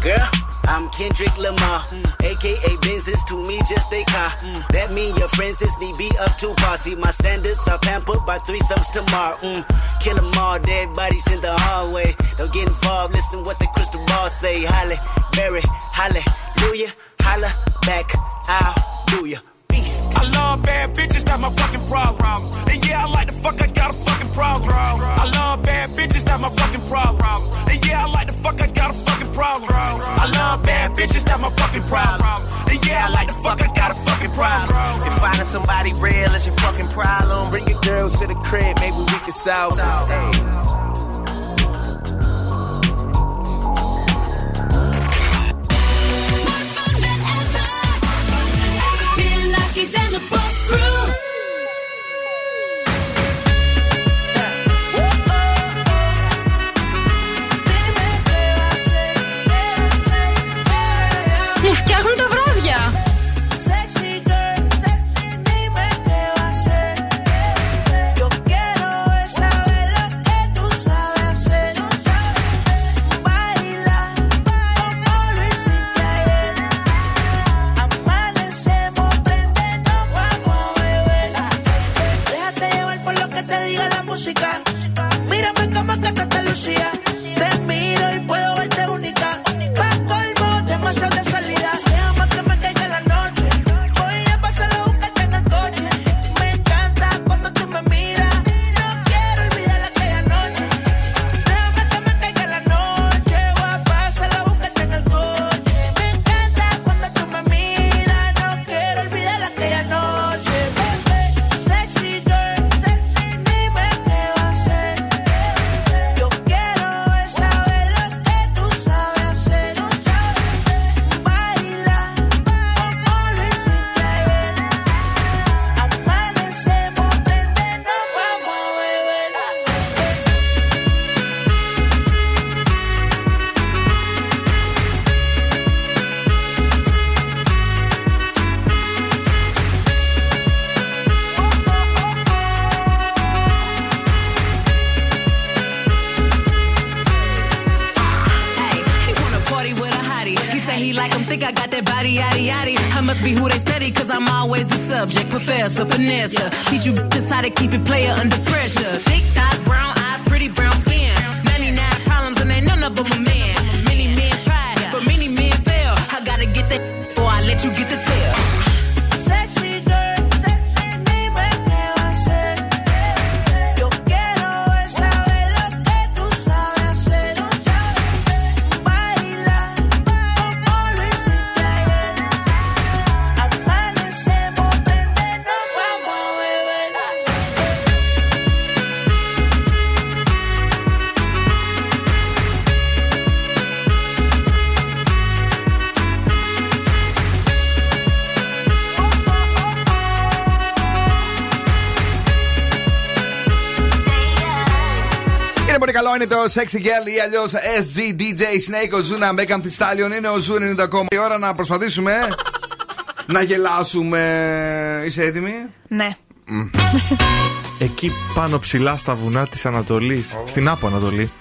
Girl, I'm Kendrick Lamar, aka Benz's to me just a car. That mean your friends is need be up to par. See my standards are pampered by threesomes tomorrow. Mm. Kill 'em all, dead bodies in the hallway. Don't get involved, listen what the crystal ball say. Holly, Berry, hallelujah, holla back, I'll do ya. Beast. I love bad bitches, that's my fucking problem. And yeah, I like the fuck, I got a fucking problem. I love bad bitches, that's my fucking problem. And yeah, I like the fuck, I got a fucking problem. I love bad bitches, that's my fucking problem. And yeah, I like the fuck, I got a fucking problem. if finding somebody real is your fucking problem, Bring your girls to the crib, maybe we can solve it. And the Boss Crew. Sexy Girl ή αλλιώς SG DJ Snake. Ozuna Megan Thee Stallion είναι ο Zoo 90. Η ώρα να προσπαθήσουμε να γελάσουμε. Είσαι έτοιμη; Ναι. Εκεί πάνω ψηλά στα βουνά της Ανατολής, στην Άπω Ανατολή,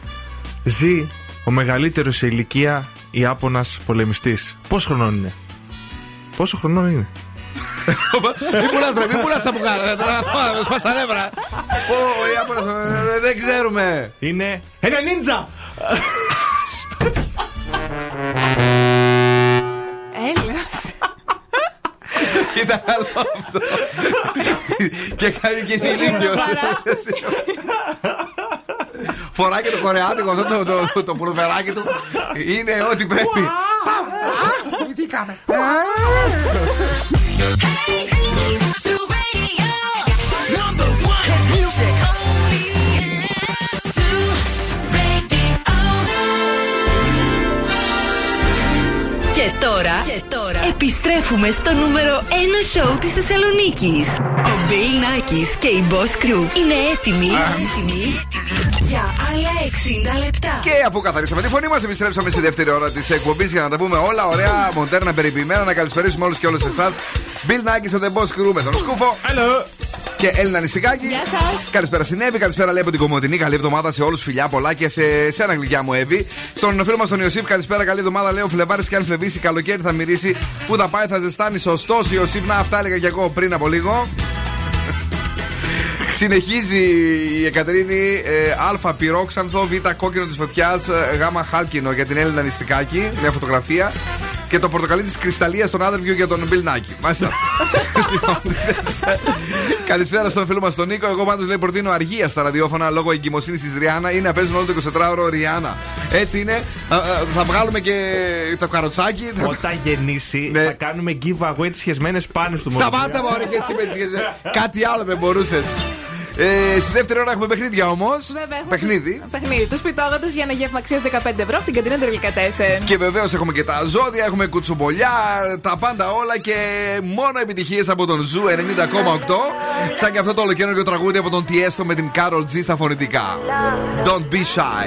ζει ο μεγαλύτερος σε ηλικία Ιάπωνας πολεμιστής. Πόσο χρονών είναι; Πόσο χρονών είναι; Μην πουλάς ρε, μην πουλάς τα μπουκάλα. Θα σπας τα νεύρα. Ω, ο Ιάπωνας, ε, δεν ξέρουμε. Είναι ένα νίντζα! Έλεος. Ήταν άλλο αυτό. Και κάνει και εσύ ηλίθιος. Φοράει και το κορεάτικο αυτό το, το, το, το πουλοβεράκι του. Είναι ό,τι πρέπει. Αχ, θυμηθήκαμε. Τώρα, και τώρα επιστρέφουμε στο νούμερο 1 σοου της Θεσσαλονίκης. Ο Bill Nackis και η Boss Crew είναι έτοιμοι, έτοιμοι για άλλα 60 λεπτά. Και αφού καθαρίσαμε τη φωνή μας, επιστρέψαμε στη δεύτερη ώρα της εκπομπής για να τα πούμε όλα ωραία, μοντέρνα, περιποιημένα. Να καλησπερίσουμε όλους και όλες εσάς. Bill Nackis στο The Boss Crew με τον Σκούφο. Hello. Και Έλληνα Νηστικάκη. Γεια σας. Καλησπέρα στην Εύη, καλησπέρα λέει από την Κομωτινή. Καλή εβδομάδα σε όλους, φιλιά πολλά και σε σένα γλυκιά μου Εύη. Στον φίλο μας τον Ιωσήφ, καλησπέρα, καλή εβδομάδα. Λέω Φλεβάρης και αν φλεβήσει, καλοκαίρι θα μυρίσει. Πού θα πάει, θα ζεστάνει. Σωστός Ιωσήφ, να αυτά έλεγα και εγώ πριν από λίγο. Συνεχίζει η Εκατερίνη ε, Α πυρόξανθο, Β κόκκινο της φωτιάς, ε, Γ χάλκινο για την Έλληνα Νηστικάκη. Μια φωτογραφία. Και το πορτοκαλί της κρυσταλλίας στον άδερβιο για τον Μπιλ Νάκη. Μάλιστα. Καλησπέρα στον φίλο μας τον Νίκο. Εγώ πάντως λέει προτείνω αργία στα ραδιόφωνα λόγω εγκυμοσύνης της Ριάννα ή να παίζουν όλο το 24ωρο Ριάννα. Έτσι είναι. Α, α, θα βγάλουμε και το καροτσάκι. θα- Όταν γεννήσει, Ναι. θα κάνουμε giveaway τις χεσμένες πάνες του μωρού. Σταμάτα μωρέ και εσύ με τις σχέσεις. Κάτι άλλο δεν μπορούσες. Ε, στη δεύτερη ώρα έχουμε παιχνίδια όμως. Βέβαια, έχουμε Παιχνίδι. το- Παιχνίδι. Τους πιτόγατου για ένα γεύμα αξίας 15 ευρώ από την καντίνα του Derlicatessen. Και βεβαίως έχουμε και τα ζώδια, έχουμε κουτσομπολιά, τα πάντα όλα και μόνο επιτυχίες από τον Zoo 90,8. Σαν και αυτό το ολοκαίρινο τραγούδι από τον Tiësto με την Karol G στα φωνητικά. Don't be shy.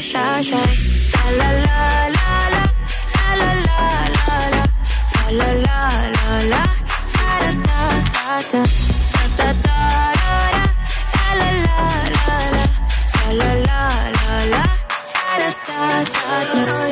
shy, shy. La la la la la la la la la la la la la la da da da da da da da da la la la la la la la la la da da da da.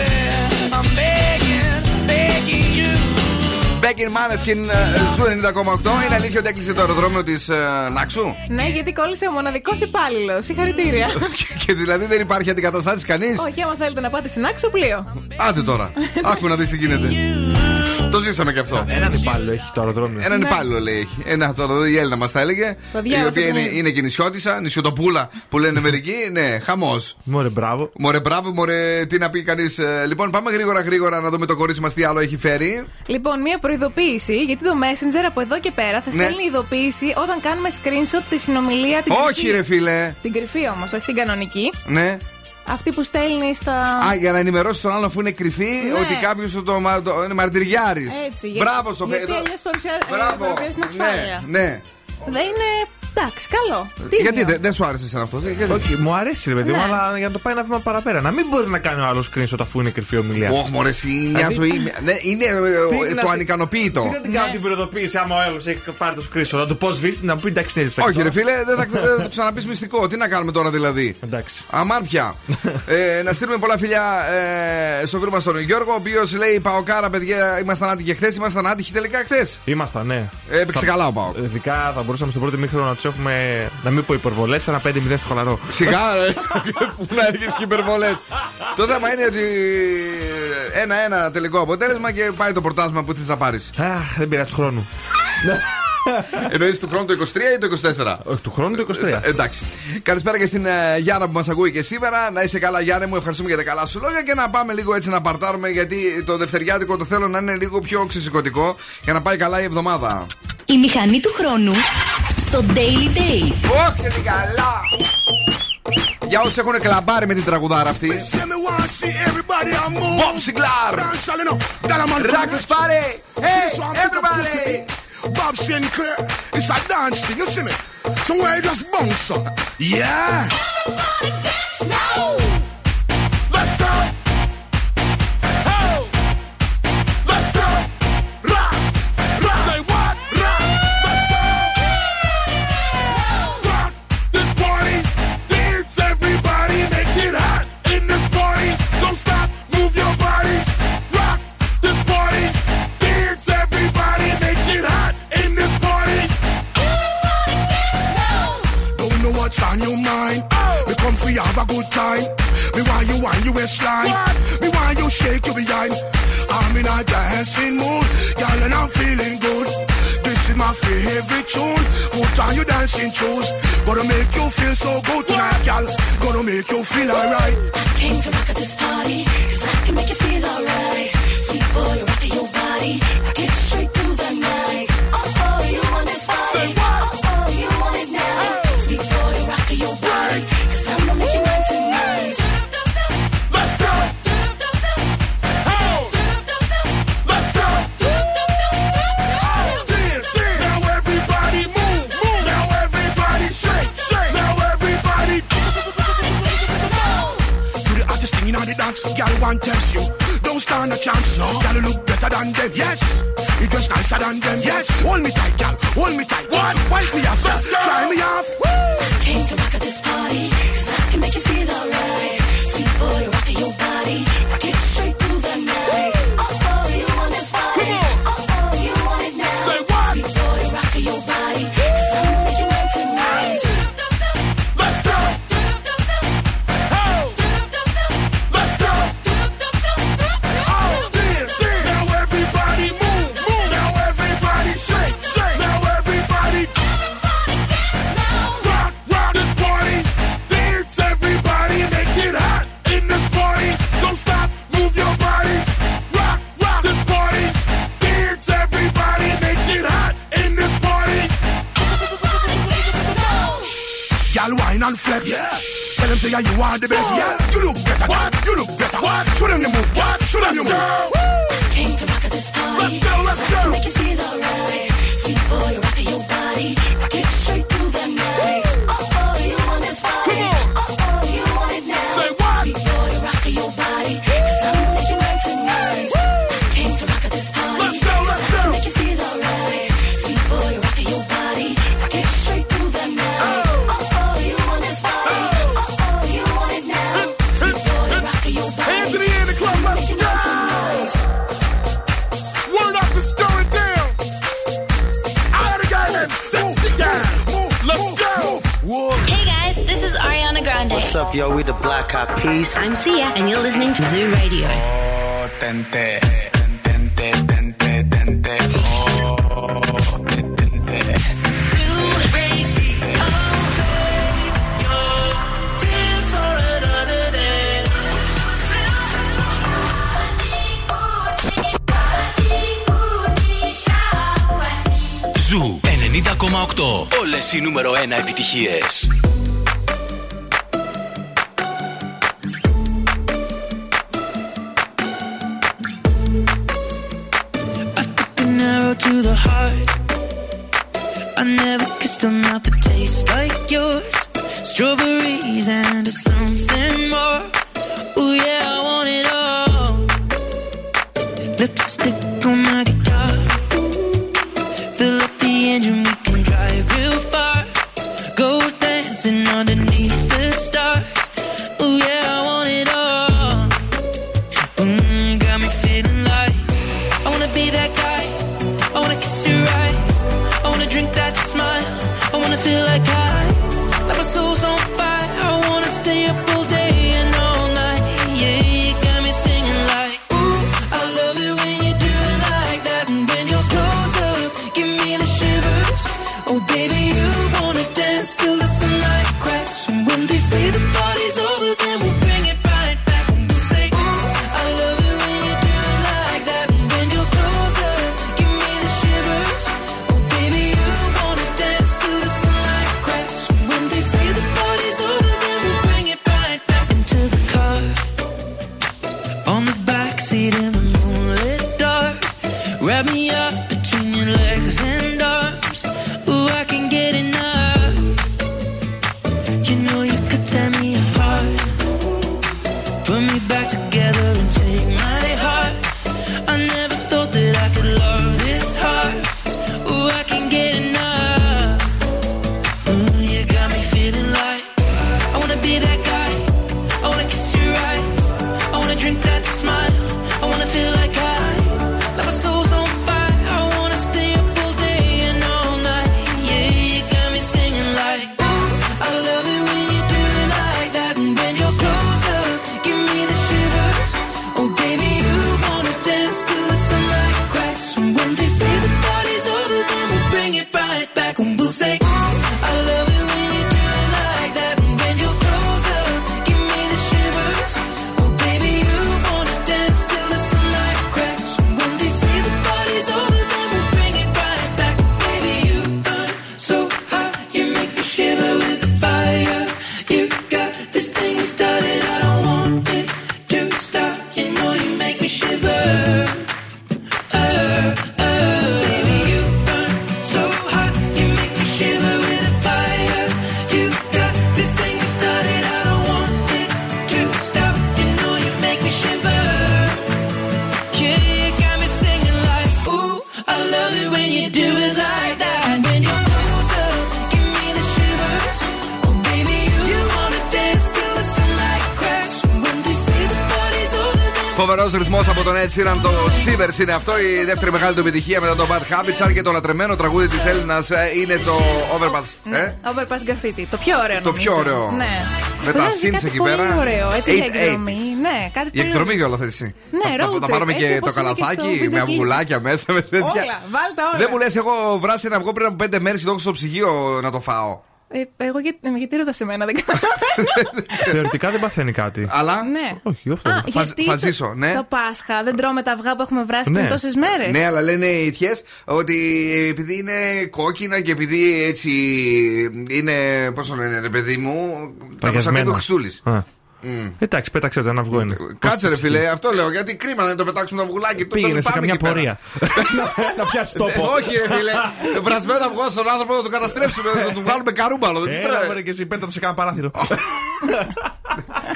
Beggin' Maneskin Zoo 90,8. Είναι αλήθεια ότι έκλεισε το αεροδρόμιο της Νάξου; Ναι, γιατί κόλλησε ο μοναδικός υπάλληλος. Συγχαρητήρια. Και δηλαδή δεν υπάρχει αντικαταστάτης κανείς; Όχι, άμα θέλετε να πάτε στη Νάξο, πλοίο. Άντε τώρα. Άκου να δεις τι γίνεται. Το ζήσαμε και αυτό. Έναν υπάλληλο έχει το αεροδρόμιο. Έναν Ναι. υπάλληλο λέει έχει. Ένα τώρα εδώ η Έλενα μας τα έλεγε. Το Η διάβασα οποία και είναι, μου. είναι και νησιώτισσα, νησιωτοπούλα που λένε μερικοί. Ναι, χαμός. Μωρέ, μπράβο. Μωρέ, μπράβο, μωρέ, τι να πει κανείς. Λοιπόν, πάμε γρήγορα γρήγορα να δούμε το κορίτσι μας τι άλλο έχει φέρει. Λοιπόν, μία προειδοποίηση, γιατί το Messenger από εδώ και πέρα θα Ναι. στέλνει ειδοποίηση όταν κάνουμε screenshot τη συνομιλία. Την Όχι, κρυφή. ρε φίλε. Την κρυφή όμως, όχι την κανονική. Ναι. Αυτή που στέλνει στα. Α, για να ενημερώσεις τον άλλον αφού είναι κρυφή Ναι. ότι κάποιος το, το, το, είναι μαρτυριάρης. Έτσι. Μπράβο στο Γιατί φέτο. αλλιώ παρουσιάζει Μπράβο. την ασφάλεια. Ναι, ναι. Δεν είναι. Εντάξει, καλό. Τίμιο. Γιατί δεν δεν σου άρεσε εσένα αυτό; γιατί; Όχι, μου αρέσει ρε παιδί μου, Ναι. αλλά για να το πάει ένα βήμα παραπέρα. Να μην μπορεί να κάνει ο άλλος screenshot αφού είναι κρυφή ομιλία. Όχι, μωρέ, εσύ, μια Δηλαδή- ζωή. ναι, Είναι ε, Τι ε, να το πει- ανικανοποίητο. Τι να την κάνω την προειδοποίηση άμα ο άλλος έχει πάρει το screenshot. Να του πω σβήστη να μου πει εντάξει, είναι ψάξτε Όχι, το». ρε φίλε, δεν θα, δεν θα το ξαναπείς μυστικό. Τι να κάνουμε τώρα δηλαδή; Εντάξει. Αμάν πια. ε, να στείλουμε πολλά φιλιά ε, στο φίλο μας τον Γιώργο, ο οποίος λέει Παοκάρα, παιδιά, ήμασταν άτυχοι χθες, ήμασταν άτυχοι τελικά χθες. Ήμασταν, ναι. Έπαιξε Θα- καλά ο Πάοκ. Ειδικά θα μπορούσαμε στο πρώτο μήχρονο να του έχουμε, να μην πω υπερβολές, ένα 5-0 στο χαλαρό. Σιγά, ρε. Πού να έρχεσαι και υπερβολές. το θέμα είναι ότι ένα-ένα τελικό αποτέλεσμα και πάει το πρωτάθλημα που θες να πάρεις. Αχ, δεν πειράζει του χρόνου. Εννοείς του χρόνου το 23 ή το 24. Όχι, του χρόνου το 23. Ε, εντάξει. Καλησπέρα και στην ε, Γιάννα που μας ακούει και σήμερα. Να είσαι καλά, Γιάννη μου. Ευχαριστούμε για τα καλά σου λόγια και να πάμε λίγο έτσι να παρτάρουμε γιατί το δευτεριάτικο το θέλω να είναι λίγο πιο ξεσηκωτικό για να πάει καλά η εβδομάδα. Η μηχανή του χρόνου στο Daily Date. Όχι, γιατί καλά! Για όσου έχουν κλαμπάρει με την τραγουδάρα αυτή. Bob Sinclair! Rockers party! Hey, everybody! Bob Sinclair, it's a dance thing, you see me? Somewhere you just bounce up. Yeah! Let's have a good time. Me why you want you waistline. Me why you shake your behind. I'm in a dancing mood, girl, and I'm feeling good. This is my favorite tune. Put on your dancing shoes. Gonna make you feel so good tonight, girl. Gonna make you feel alright. I came to rock at this party, cause I can make you feel alright. Sweet boy, rock your body, rock it straight through the night. Oh, oh, you want this party. Say what? Oh, girl want test you. Don't stand a chance. No. Girl, look better than them. Yes. You dress nicer than them. Yes. Hold me tight, girl. Hold me tight. One. Wipe me off. Girl. Try me off. Woo. Came to rock at this party. Cause I can make you feel alright. Sweet boy, rock your body. wine and flex. Yeah. Tell them say yeah, you are the best. Yeah. You look better. What? You look better. What? Show them the move. What? Show them the move. Came to rock at this party. Let's go. Let's go. Make feel I'm Sia, and you're listening to Zoo Radio. Ζου 90,8. Όλες οι νούμερο 1 επιτυχίες. Από τον Ed Sheeran, το Shivers είναι αυτό. Η δεύτερη μεγάλη του επιτυχία μετά το Bad Habits. Αν και το λατρεμένο τραγούδι της Έλληνας είναι το Overpass. Ε; Overpass Graffiti. Το πιο ωραίο. Το πιο νομίζω. ωραίο. Ναι. Με τα Βγάζει synths κάτι εκεί πολύ πέρα. ωραίο. Έτσι για 880s. εκδρομή. Ναι, κάτι Η πολύ εκδρομή κιόλας θε εσύ. Ναι, θα, road θα trip, πάρουμε έτσι και όπως το είναι και στο καλαθάκι βίντεο με κλιπ. αυγουλάκια μέσα με τέτοια. Όλα, βάλτε όλα. Δεν μου λες, έχω βράσει ένα αυγό πριν από πέντε μέρες και το έχω στο ψυγείο να το φάω. Ε, εγώ γιατί, ε, γιατί ρωτάς σε μένα, δεν κάνω. Θεωρητικά δεν παθαίνει κάτι. Αλλά. ναι. Όχι, αυτό. Α, Θα- γιατί θα το- ζήσω, ναι. Το Πάσχα δεν τρώμε τα αυγά που έχουμε βράσει Ναι. πριν τόσες μέρες. Ναι, αλλά λένε οι ηθιές ότι επειδή είναι κόκκινα και επειδή έτσι είναι. Πώ το λένε, ρε παιδί μου. Τα προστατεύει ο Χριστούλη. Α. Εντάξει, πέταξε το ένα αυγό είναι. Κάτσε ρε φίλε, αυτό λέω. Γιατί κρίμα να το πετάξουμε το αυγουλάκι. τότε Πήγαινε σε πάμε καμιά εκεί πέρα. πορεία. να πιάσει Ε, τόπο. Όχι, ρε φίλε. Βρασμένο αυγό στον άνθρωπο να το καταστρέψουμε, να του βάλουμε καρούμπαλο. Δεν Έλα, τρέχει. μωρέ, και εσύ πέτα το σε κάνα παράθυρο.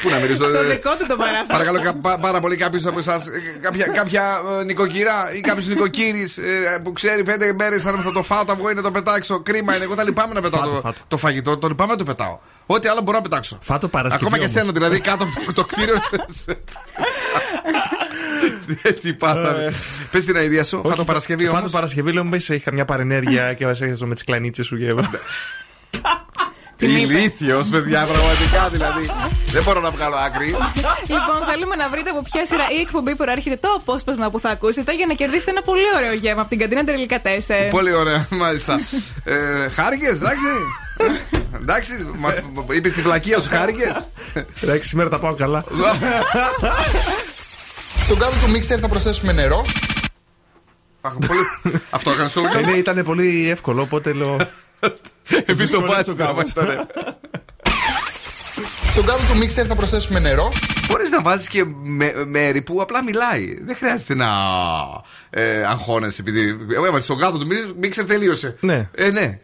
Πού να μιλήσω. Στο ε, δικό του το παράφι. Παρακαλώ κα- πά- πάρα πολύ κάποιος από εσάς, κάποια, κάποια ε, νοικοκυρά ή κάποιος νοικοκύρης που ξέρει πέντε μέρες αν θα το φάω το αυγό ή να το πετάξω. Κρίμα είναι. Εγώ τα λυπάμαι να πετάω Φάτο, το, φάτο. το φαγητό, το λυπάμαι να το πετάω. Ό,τι άλλο μπορώ να πετάξω. Φάτο Παρασκευή. Ακόμα και όμως. σένα δηλαδή κάτω από το, το κτίριο. Έτσι πάθαμε. Πες την αηδία σου, Όχι, φάτο Παρασκευή Φάτο όμως. Παρασκευή λέω μπες είχα μια παρενέργεια και μας έχεσαι με τις κλανίτσες σου και Ηλίθιος, παιδιά, πραγματικά δηλαδή. Δεν μπορώ να βγάλω άκρη. Λοιπόν, θέλουμε να βρείτε από ποια σειρά ή εκπομπή προέρχεται το απόσπασμα που θα ακούσετε για να κερδίσετε ένα πολύ ωραίο γεύμα από την καντίνα Τερλικά 4. Πολύ ωραία, μάλιστα. Ε, χάρηκες, εντάξει. Εντάξει, μας είπες τη βλακεία σου, χάρηκες. Εντάξει, σήμερα τα πάω καλά. Στον κάτω του μίξερ θα προσθέσουμε νερό. Αυτό έκανε στο Ε, ναι, ήταν πολύ εύκολο, οπότε λέω. Επίση το Δυσκολεύεται βάζει ο γάμος. Στον κάτω του μίξερ θα προσθέσουμε νερό. Μπορείς να βάζεις και με, μέρη που απλά μιλάει. Δεν χρειάζεται να ε, αγχώνεσαι επειδή. Έβαζε στον κάτω του μίξερ, μίξερ τελείωσε. Ναι. Ε, ναι.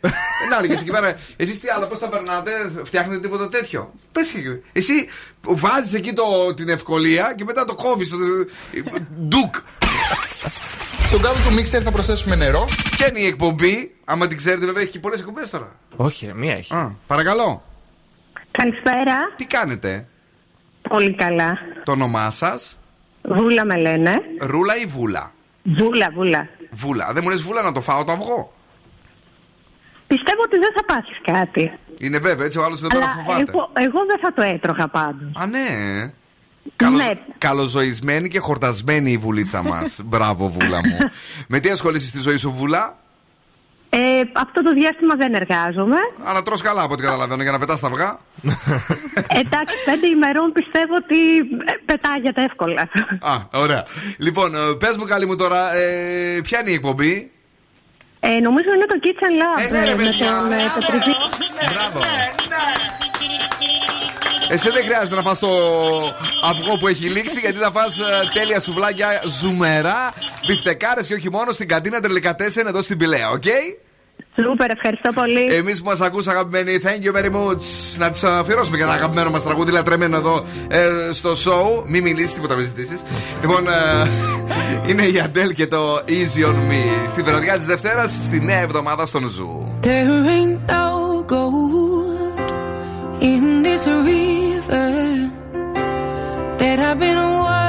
Να έλεγε εκεί πέρα. Εσείς τι άλλο, πώς τα περνάτε, φτιάχνετε τίποτα τέτοιο; Πες Εσύ βάζεις εκεί το, την ευκολία και μετά το κόβεις. Ντουκ. Στον κάτω του μίξερ θα προσθέσουμε νερό. Ποια είναι η εκπομπή, άμα την ξέρετε, βέβαια έχει και πολλές εκπομπές τώρα. Όχι, ρε, μία έχει. Α, παρακαλώ. Καλησπέρα. Τι κάνετε, Πολύ καλά. το όνομά σας, Βούλα με λένε. Ρούλα ή Βούλα; Βούλα, βούλα. Βούλα. Δεν μου λες Βούλα να το φάω το αυγό; Πιστεύω ότι δεν θα πάθεις κάτι. Είναι βέβαιο, έτσι ο άλλος δεν τώρα Αλλά φοβάται. εγώ, εγώ δεν θα το έτρωγα πάντως. Α, ναι. Καλος, Ναι. Καλοζωισμένη και χορτασμένη η βουλίτσα μας. Μπράβο, Βούλα μου. Με τι ασχολείσαι στη ζωή σου, Βούλα; Ε, αυτό το διάστημα δεν εργάζομαι. Αλλά τρως καλά από ό,τι καταλαβαίνω για να πετάς τα αυγά. Εντάξει, πέντε ημερών πιστεύω ότι ε, πετάγεται εύκολα. Α, ωραία. Λοιπόν, πες μου καλή μου τώρα, ε, ποια είναι η εκπομπή; Ε, νομίζω είναι το Kitchen Lab. Ε, ναι, ρε, ε, με παιδιά, τον ε, Πετριδί. Μπράβο. Εσύ δεν χρειάζεται να φας το αυγό που έχει λήξει γιατί θα φας ε, τέλεια σουβλάκια ζουμερά, μπιφτεκάρες και όχι μόνο στην καντίνα Derlicatessen εδώ στην Πυλαία, οκ; Σούπερ, ευχαριστώ πολύ. Εμείς που μας ακούς αγαπημένοι, thank you very much. Να της αφιερώσουμε και ένα αγαπημένο μας τραγούδι λατρεμένο εδώ ε, στο show. Μην μιλήσεις, τίποτα με ζητήσεις. Λοιπόν, ε, είναι η Αντέλ και το Easy on Me. Στην βραδιά της Δευτέρας, στη νέα εβδομάδα στον Zoo. There ain't no gold in this river that I've been washing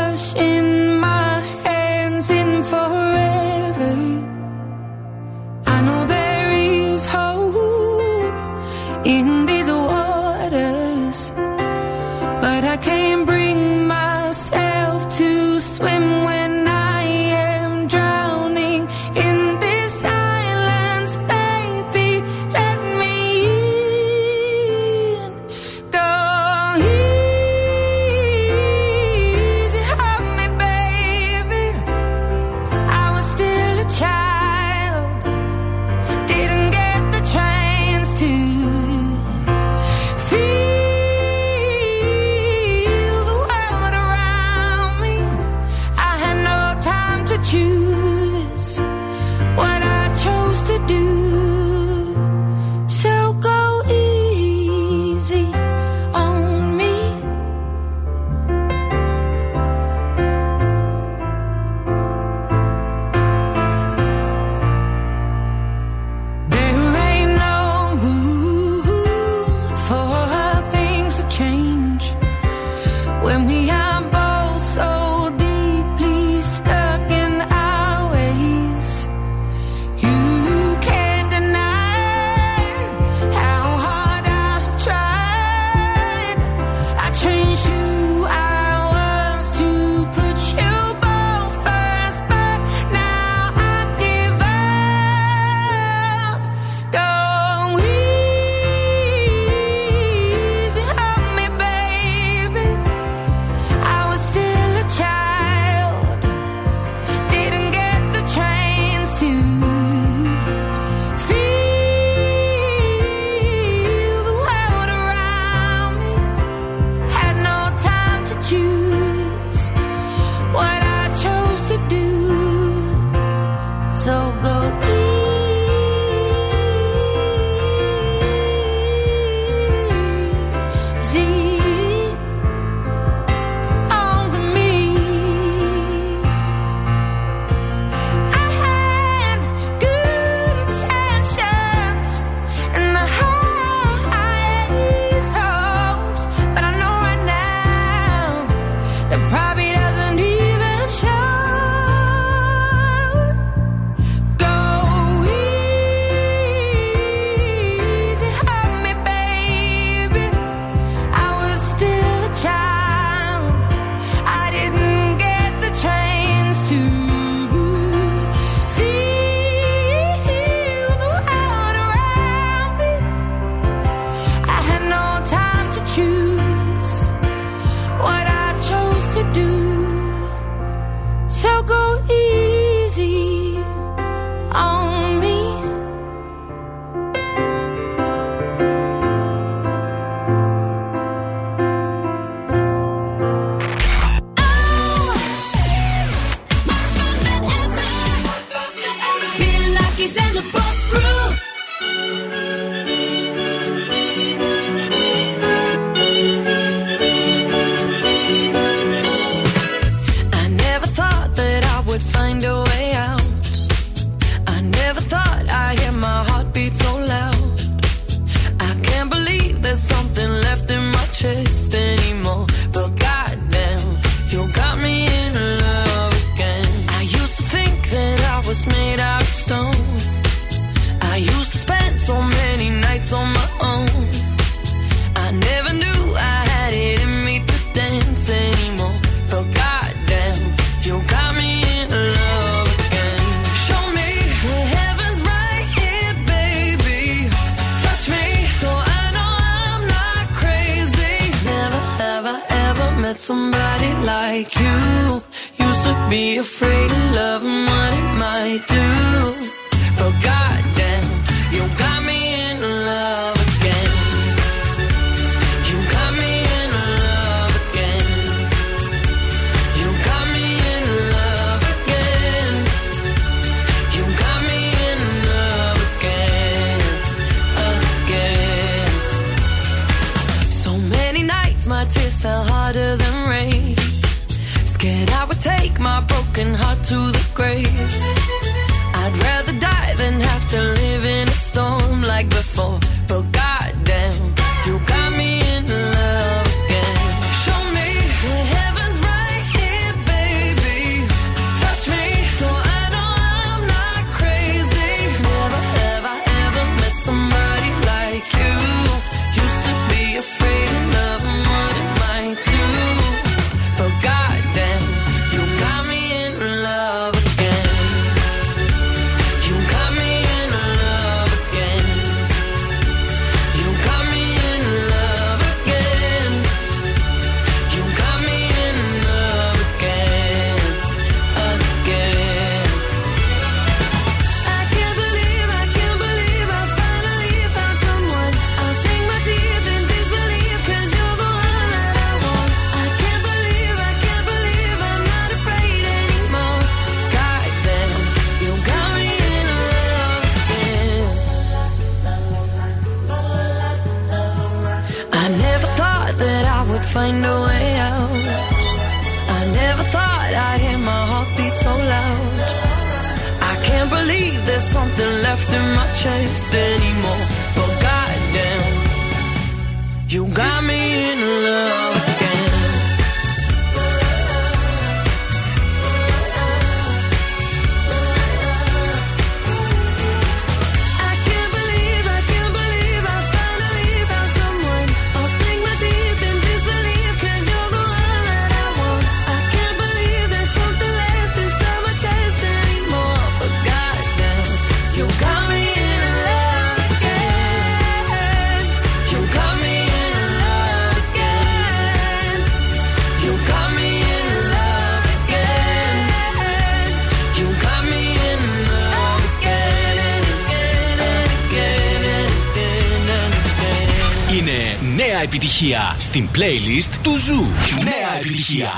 Είναι νέα επιτυχία στην playlist του Ζου. Νέα επιτυχία.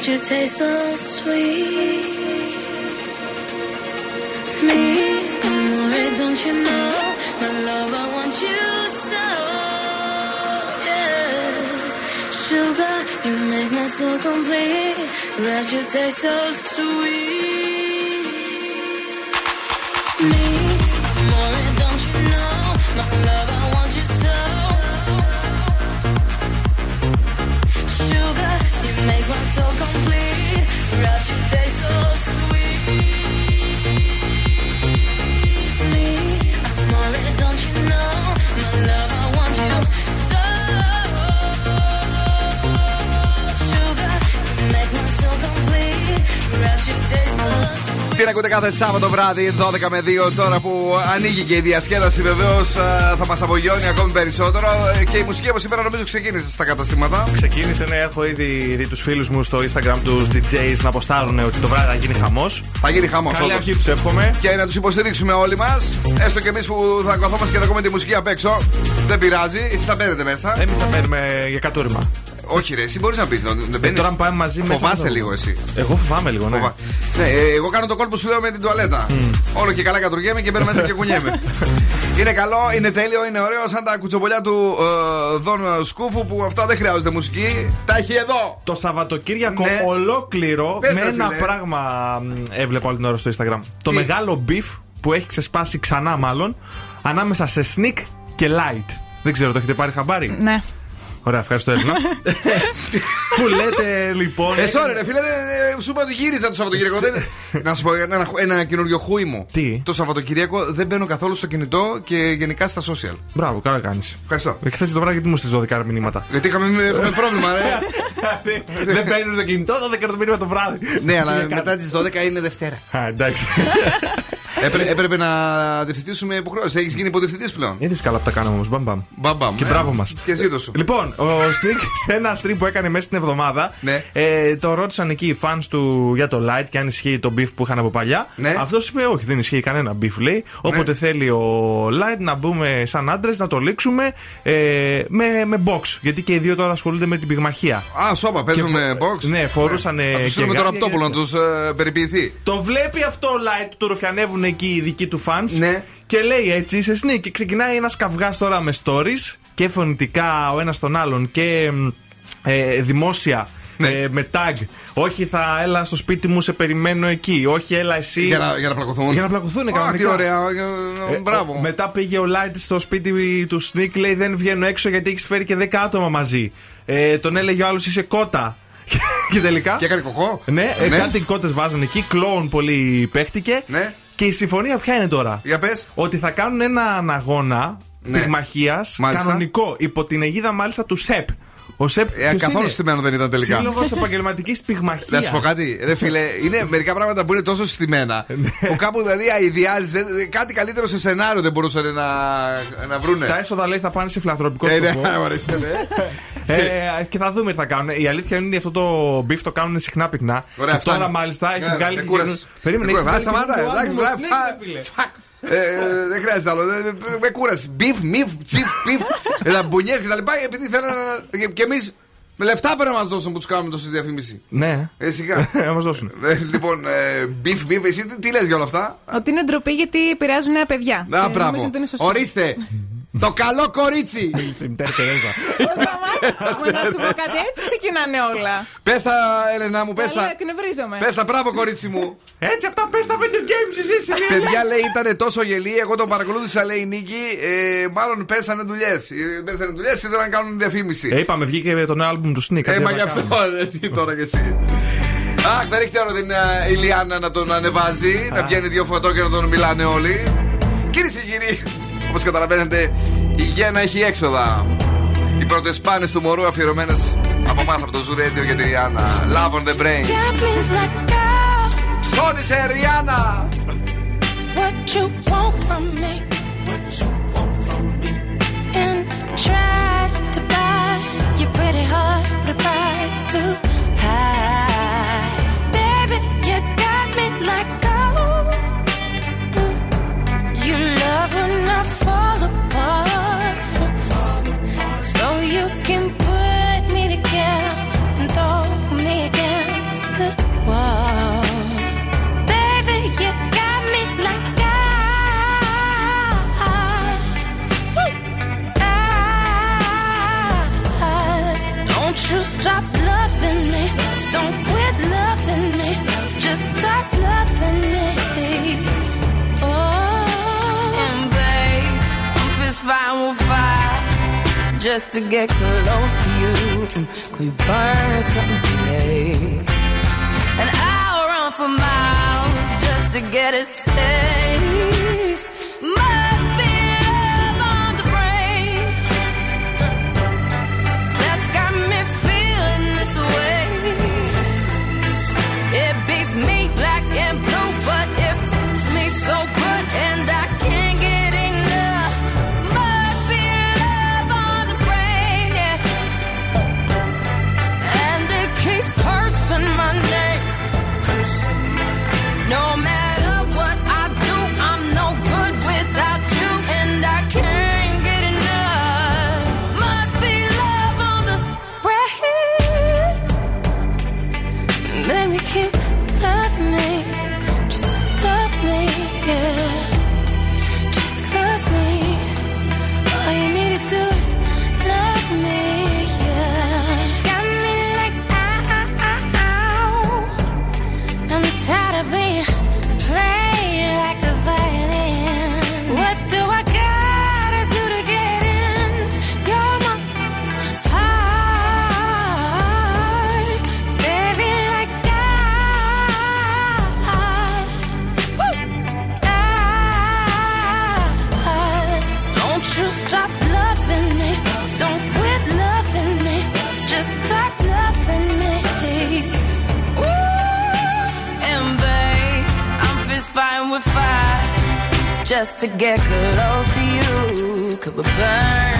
Wrapped your taste so sweet. Me, amore, don't you know? My love, I want you so. Yeah. Sugar, you make my soul complete. Wrapped your taste so sweet. Κάθε Σάββατο βράδυ 12 με 2 τώρα που ανοίγει και η διασκέδαση βεβαίως θα μας απογειώνει ακόμη περισσότερο Ε, και η μουσική από σήμερα νομίζω ξεκίνησε στα καταστήματα. Ξεκίνησε, ναι, έχω ήδη δει τους φίλους μου στο Instagram τους DJs να αποστάρουν ότι το βράδυ θα γίνει χαμός. Θα γίνει χαμός Καλή αρχή τους εύχομαι. Και να τους υποστηρίξουμε όλοι μας. Έστω και εμείς που θα καθόμαστε και θα ακούμε τη μουσική απ' έξω. Δεν πειράζει, εσεί θα μπαίνετε μέσα. Εμείς θα μπαίνουμε για κατούριμα. Όχι, ρε, εσύ μπορείς να πεις. Δεν μπαίνεις. τώρα πάμε μαζί μέσα Φοβάσαι στο- λίγο εσύ. Εγώ φοβάμαι λίγο, ναι. Φοβα- Ναι, ε, εγώ κάνω το κόλπο σου λέω με την τουαλέτα. Όλο και καλά κατουργέμαι και μπαίνω μέσα και κουνιέμαι. είναι καλό, είναι τέλειο, είναι ωραίο σαν τα κουτσομπολιά του ε, Δον Σκούφου που αυτά δεν χρειάζεται μουσική. Τα έχει εδώ. Το Σαββατοκύριακο Ναι. ολόκληρο Πες, με ρε, ένα φίλε. πράγμα μ, έβλεπα όλη την ώρα στο Instagram. Το μεγάλο beef που έχει ξεσπάσει ξανά μάλλον ανάμεσα σε sneak και light. Δεν ξέρω, το έχετε πάρει χαμπάρι; Ναι. Ωραία, ευχαριστώ Έλληνα. που λέτε λοιπόν. Ε, sorry, ρε φίλε, ε, ε, σου είπα ότι γύριζα το Σαββατοκύριακο. δεν- Να σου πω ένα, ένα καινούριο χούι μου. Τι; Το Σαββατοκύριακο δεν μπαίνω καθόλου στο κινητό και γενικά στα social. Μπράβο, καλά κάνεις. Ευχαριστώ. Χθες το βράδυ γιατί μου στείλει 12 μηνύματα; Γιατί είχαμε, είχαμε πρόβλημα, ρε. Δεν παίρνεις το κινητό 12 το μήνυμα το βράδυ. ναι, αλλά Τι να μετά τις 12 είναι Δευτέρα. κάνω. Α, εντάξει. Έπρε- έπρεπε να διευθυντήσουμε υποχρεώσεις. Έχεις γίνει υποδιευθυντής πλέον. Είδε καλά που τα κάναμε όμως. Μπαμπαμ. Μπαμπαμ. Και ε. μπράβο μας. Και ζήτω σου. Λοιπόν, ο Snik σε ένα stream που έκανε μέσα στην εβδομάδα. Ναι. Ε, τον ρώτησαν εκεί οι fans του για τον Light και αν ισχύει το beef που είχαν από παλιά. Ναι. Αυτό είπε: Όχι, δεν ισχύει κανένα beef, λέει. Όποτε θέλει ο Light να μπούμε σαν άντρες, να το λήξουμε ε, με, με μποξ. Γιατί και οι δύο τώρα ασχολούνται με την πυγμαχία. Α, σώπα, παίζουμε Και φο- μποξ; Ναι, φορούσαν. Θα τους στείλουμε το Ραπτόπουλο να τους περιποιηθεί. Το βλέπει αυτό ο Light, το ρουφιανεύουν εκεί οι δικοί του fans. Ναι. Και λέει έτσι, είσαι Snik. Και ξεκινάει ένας καυγάς τώρα με stories και φωνητικά ο ένας τον άλλον και μ, ε, δημόσια. Ναι. ε, με tag. Όχι, θα έλα στο σπίτι μου, σε περιμένω εκεί. Όχι, έλα εσύ. Για να, για να πλακωθούν. Για να πλακωθούν, Α, κανονικά. τι ωραία. ε, Ε, Μπράβο. ο- μετά πήγε ο Light στο σπίτι του Sneak, λέει δεν βγαίνω έξω γιατί έχεις φέρει και 10 άτομα μαζί. Ε, τον έλεγε ο άλλος είσαι κότα. και τελικά. Και έκανε κοκό. Ναι, ε, Ναι. κάτι κότες βάζουν εκεί. Κλόουν πολύ παίχτηκε. Ναι. Και η συμφωνία ποια είναι τώρα; Για πες. Ότι θα κάνουν έναν αγώνα Ναι. πυγμαχίας Μάλιστα. κανονικό. Υπό την αιγίδα μάλιστα του ΣΕΠ. Ο ΣΕΠ. Ε, καθόλου στημένος δεν ήταν τελικά. Σύλλογος επαγγελματικής πυγμαχίας. Να σου πω κάτι, ρε φίλε, είναι μερικά πράγματα που είναι τόσο συστημένα που κάπου δηλαδή αειδιάζει. Κάτι καλύτερο σε σενάριο δεν μπορούσαν να, να βρούνε. Τα έσοδα λέει θα πάνε σε φιλανθρωπικό Ε, ναι, σκοπό. ορίστε, ναι. Ε, και θα δούμε τι θα κάνουν. Η αλήθεια είναι ότι αυτό το beef το κάνουν συχνά πυκνά. Ωραία, και τώρα φτάνει. μάλιστα έχει Ναι, βγάλει. με και κούρασες. καινούριο- Περίμενε, Με έχει κούρασες. βγάλει Α, σταμάτα, καινούριο εντάξει, άλμπουμ, εντάξει, Snake, ρε φίλε. Fuck. Ε, ε, δεν χρειάζεται άλλο. Ε, ε, Με κούρασες. Beef, μιφ, τσιφ, πιφ. Λαμπουνιέ και τα λοιπά. Επειδή θέλουν να. και- Και εμείς με λεφτά πρέπει να μας δώσουν που τους κάνουμε τόση διαφήμιση. Ναι. Ε, σιγά. Να μας δώσουν. Ε, λοιπόν, ε, beef, μιφ, εσύ τι, τι λες για όλα αυτά; Ότι είναι ντροπή γιατί επηρεάζουν νέα παιδιά. Να, Και νομίζω μπράβο. ότι είναι σωστό. Ορίστε. Το καλό κορίτσι. Sister Τερέζα. Μα να σου πω κάτι, έτσι ξεκινάνε όλα. Πες τα, Έλενα μου, πες Καλά, τα. εκνευρίζομαι. Πες τα, μπράβο, κορίτσι μου. Έτσι αυτά πες τα video games εσύ. εσύ. Παιδιά λέει ήταν τόσο γελί, εγώ τον παρακολούθησα λέει η Νίκη. Ε, μάλλον πέσανε δουλειές. Πέσανε δουλειές, ήθελαν να κάνουν διαφήμιση. Ε, είπαμε, βγήκε το νέο άλμπουμ του Sneak. Ε, κάτι μα να γι' αυτό, κάνουμε. ρε, τι τώρα κι εσύ. Αχ, δεν έχει ώρα την ε, Ηλιάνα να τον ανεβάζει, να βγαίνει δύο φωτό και να τον μιλάνε όλοι. Κυρίες και κύριοι, όπως καταλαβαίνετε, η γέννα έχει έξοδα. Οι πρώτες πάνε του μωρού αφιερωμένες από εμάς από το Ζουδέντιο για τη Ριάννα. Love on the brain. Ψώνησε, Ριάννα! What you. to get close to you. We burn something today? And I'll run for miles just to get it. taste. just to get close to you. Could we burn?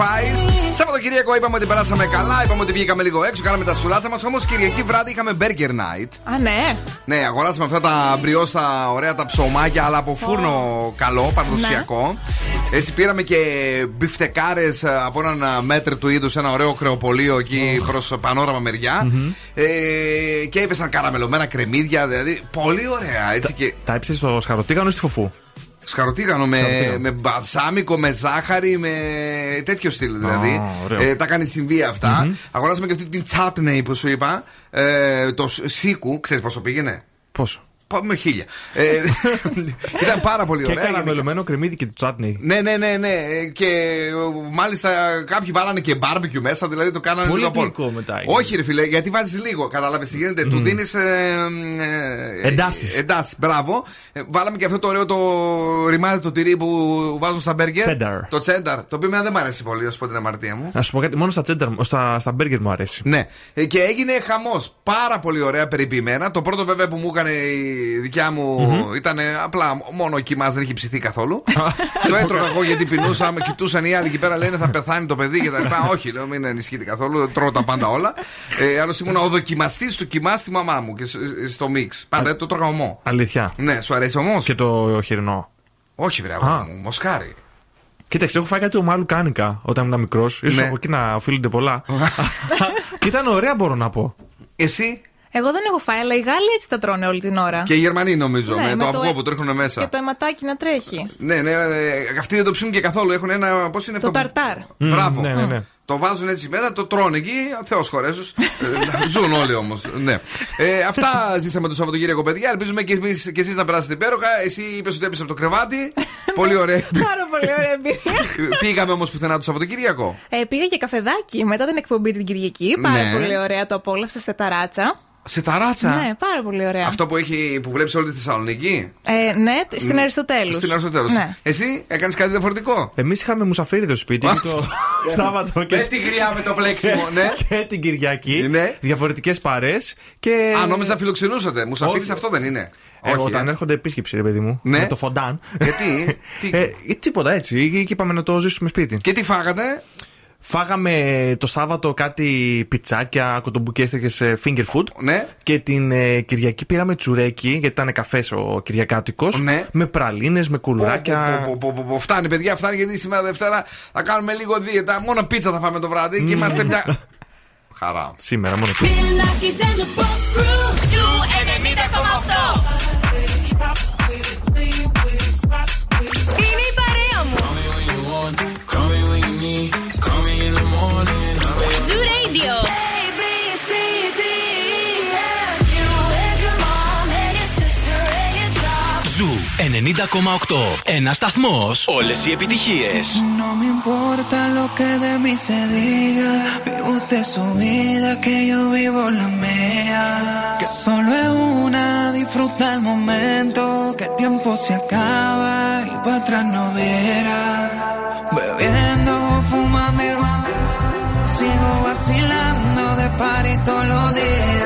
Sacrifice. Σαββατοκύριακο είπαμε ότι περάσαμε καλά, είπαμε ότι βγήκαμε λίγο έξω, κάναμε τα σουλάτσα μας. Όμως Κυριακή βράδυ είχαμε Burger Night. Α, ναι. Ναι, αγοράσαμε αυτά τα μπριώστα ωραία τα ψωμάκια, αλλά από φούρνο καλό, παραδοσιακό. Έτσι πήραμε και μπιφτεκάρες από έναν μέτρ του είδους, ένα ωραίο κρεοπολείο εκεί προς πανόραμα μεριά. Ε, και έπεσαν καραμελωμένα κρεμμύδια, δηλαδή πολύ ωραία. Έτσι και... Τα έψε στο σκαροτίγανο ή στη φουφού. Σκαροτίγανο με, Σκαροτίγανο. με μπαλσάμικο, με ζάχαρη, με τέτοιο στυλ δηλαδή. Α, ωραίο. ε, τα κάνει συμβεί αυτά. Αγοράσαμε και αυτή την τσάτνεϊ που σου είπα. Ε, το σ- σίκου, ξέρεις πόσο πήγαινε; Πόσο; Πάμε χίλια. Ε, ήταν πάρα πολύ Και ωραία. καραμελωμένο κρεμμύδι και το τσάτνι. Ναι, ναι, ναι, ναι. Ε, Και ε, μάλιστα κάποιοι βάλανε και barbecue μέσα, δηλαδή το κάνανε Πολύ λίγο από- γλυκό μετά είναι. Όχι, ρε φιλέ, γιατί βάζεις λίγο. Κατάλαβε τι γίνεται. Του δίνεις. Ε, Εντάσεις. Εντάσεις, μπράβο. Ε, βάλαμε και αυτό το ωραίο το ρημάδι το τυρί που βάζουν στα μπέργκερ. Τσένταρ. Το τσένταρ. Το οποίο εμένα δεν μου αρέσει πολύ, α πω την αμαρτία μου. Να σου πω κάτι, μόνο στα τσένταρ, στα, στα μπέργκερ μου αρέσει. Ναι. Ε, Και έγινε χαμός. Πάρα πολύ ωραία περιποιημένα. Το πρώτο βέβαια που μου έκανε η δικιά μου ήταν απλά μόνο ο κοιμά, δεν είχε ψηθεί καθόλου. το έτρωγα εγώ γιατί πεινούσα. Με κοιτούσαν οι άλλοι εκεί πέρα λένε θα πεθάνει το παιδί και τα λοιπά. Όχι, λέω μην ενισχύεται καθόλου. Τρώω τα πάντα όλα. Ε, Άλλωστε ήμουν ο δοκιμαστής του κοιμά στη μαμά μου και σ- στο μίξ. Πάντα το τρώγα ομό. Αλήθεια. Ναι, σου αρέσει όμω. Και το χοιρινό. Όχι, βρε, Α. αγόρι μου, μοσκάρι. Κοίταξε, έχω φάει κάτι ομάλου κάνικα όταν ήμουν μικρός. σω Ναι. από εκεί να οφείλονται πολλά. και ήταν ωραία, μπορώ να πω. Εσύ; Εγώ δεν έχω φάει, αλλά οι Γάλλοι έτσι τα τρώνε όλη την ώρα. και οι Γερμανοί νομίζω. Ναι, με, με το το αυγό ε- που τρέχουν μέσα. Και το αιματάκι να τρέχει. Ναι, ναι, ε, αυτοί δεν το ψήνουν και καθόλου. Έχουν ένα. Πώς είναι Το αυτό. που- ταρτάρ. Μπράβο. ναι, ναι, ναι. Το βάζουν έτσι μέσα, το τρώνε εκεί. Θεός χωρέσου. ζουν όλοι όμως. Ναι. Ε, αυτά ζήσαμε το Σαββατοκύριακο, παιδιά. Ελπίζουμε και, εμείς, και εσείς να περάσετε υπέροχα. Εσύ είπες ότι έπεσε από το κρεβάτι. Πολύ ωραία. Πάρα πολύ ωραία εμπειρία. Πήγαμε όμως πουθενά το Σαββατοκύριακο. Ε, πήγα για καφεδάκι μετά την εκπομπή την Κυριακή. Πάρα Ναι. πολύ ωραία, το απόλαυσα σε ταράτσα. Σε ταράτσα. Ναι, πάρα πολύ ωραία. Αυτό που, έχει, που βλέπεις όλη τη Θεσσαλονίκη. Ε, ναι, στην Ναι. Αριστοτέλους. Στην Αριστοτέλους. Ναι. Εσύ έκανες κάτι διαφορετικό. Εμείς είχαμε μουσαφίριδο στο σπίτι και το Σάββατο και, Πέφτει γριά με το πλέξιμο, ναι. και την Κυριακή. Ναι. Διαφορετικές παρές. Και... Α, νόμιζα φιλοξενούσατε. Μου Όχι. αυτό δεν είναι. Ε, Όχι, όταν ε. έρχονται επίσκεψη, ρε παιδί μου. Ναι. Με το φοντάν. Γιατί; Τι- Ε, ε, τίποτα έτσι. Και είπαμε να το ζήσουμε σπίτι. Και τι φάγατε; Φάγαμε το Σάββατο κάτι πιτσάκια, κοτομπουκέστηκε σε finger food. Ναι. Και την ε, Κυριακή πήραμε τσουρέκι, γιατί ήταν καφές ο Κυριακάτικος. Ναι. Με πραλίνες, με κουλουράκια. Πω, πω, πω, πω, πω, Φτάνει, παιδιά, φτάνει γιατί σήμερα Δευτέρα θα κάνουμε λίγο δίαιτα. Μόνο πίτσα θα φάμε το βράδυ και είμαστε μια. Χαρά. Σήμερα μόνο Bill Ένα σταθμό. Όλε οι επιτυχίε. No me importa lo que de mí se diga. Vive usted su vida, que yo vivo la mía. Que solo es una, disfruta el momento. Que el tiempo se acaba y para atrás no verá. Bebiendo, fumando, y sigo vacilando de party todos los días.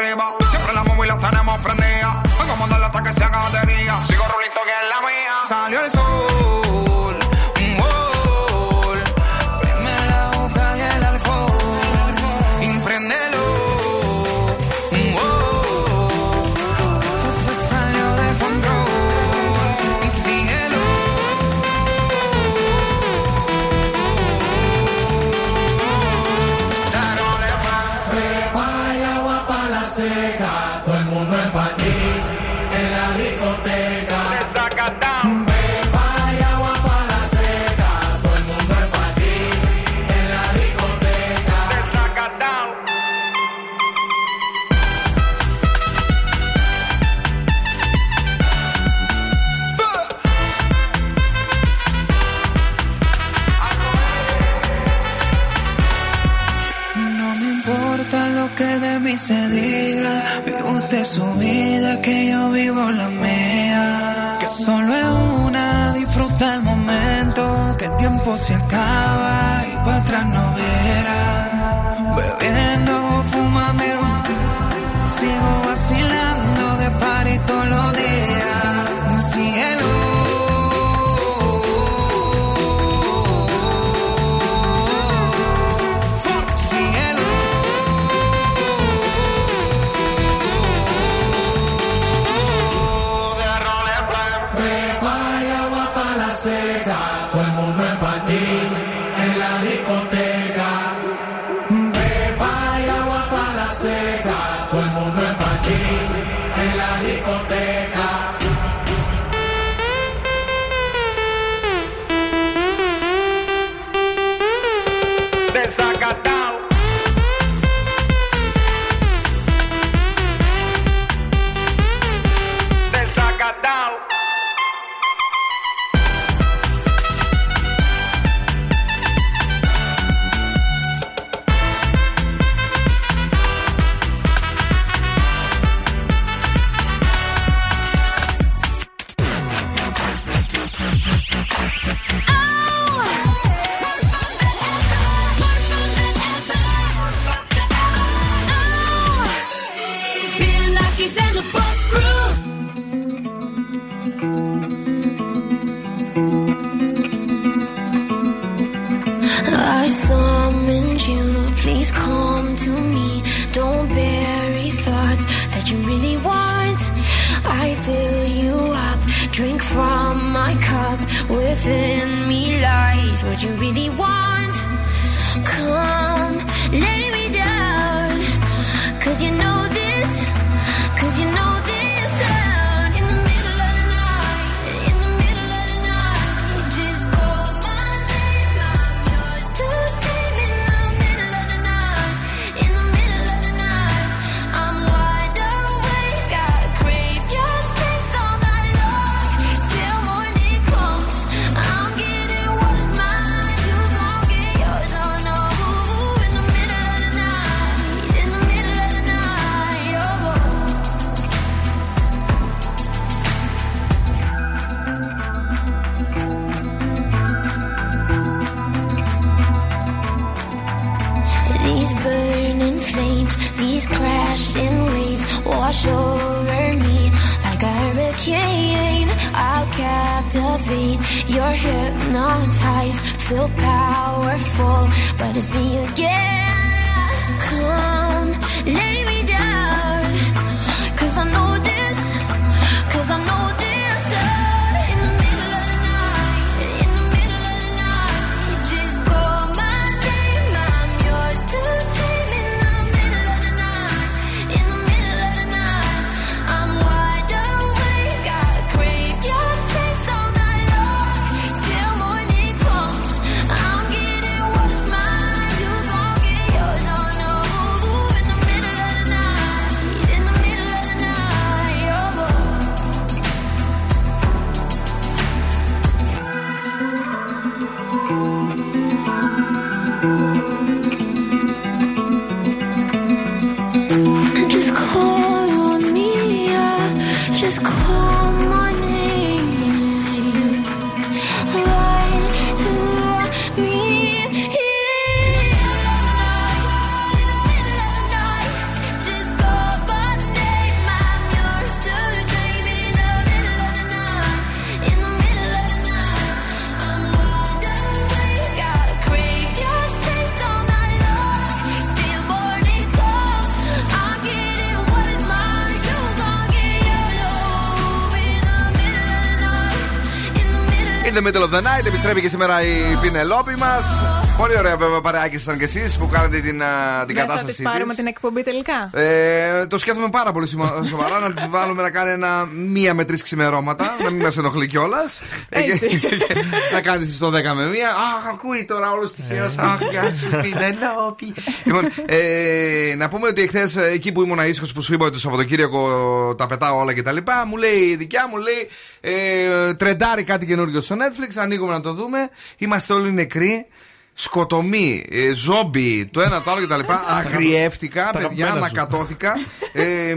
Arriba. the middle of the night. Επιστρέφει και σήμερα η Πινελόπη μας. Πολύ ωραία, βέβαια, παρεάκι ήσασταν και εσείς που κάνατε την, την Δεν κατάσταση. Να της πάρουμε την εκπομπή τελικά; Ε, το σκέφτομαι πάρα πολύ σοβαρά να τη βάλουμε να κάνει ένα μία με τρεις ξημερώματα. να μην μας ενοχλεί κιόλας. Ε, να κάνεις στο 10 με μία. Αχ, ακούει τώρα όλος τυχαίο. Ε. Αχ, γεια σου, Πινελόπη. λοιπόν, ε, να πούμε ότι εχθές ε, εκεί που ήμουν ήσυχος που σου είπα ότι το Σαββατοκύριακο τα πετάω όλα κτλ. Μου λέει η δικιά μου, λέει ε, τρεντάρει κάτι καινούριο στο net Netflix, ανοίγουμε να το δούμε. Είμαστε όλοι νεκροί. Σκοτωμοί, ε, ζόμπι, το ένα το άλλο κτλ. Αγριεύτηκα, παιδιά, ανακατώθηκα. Ε,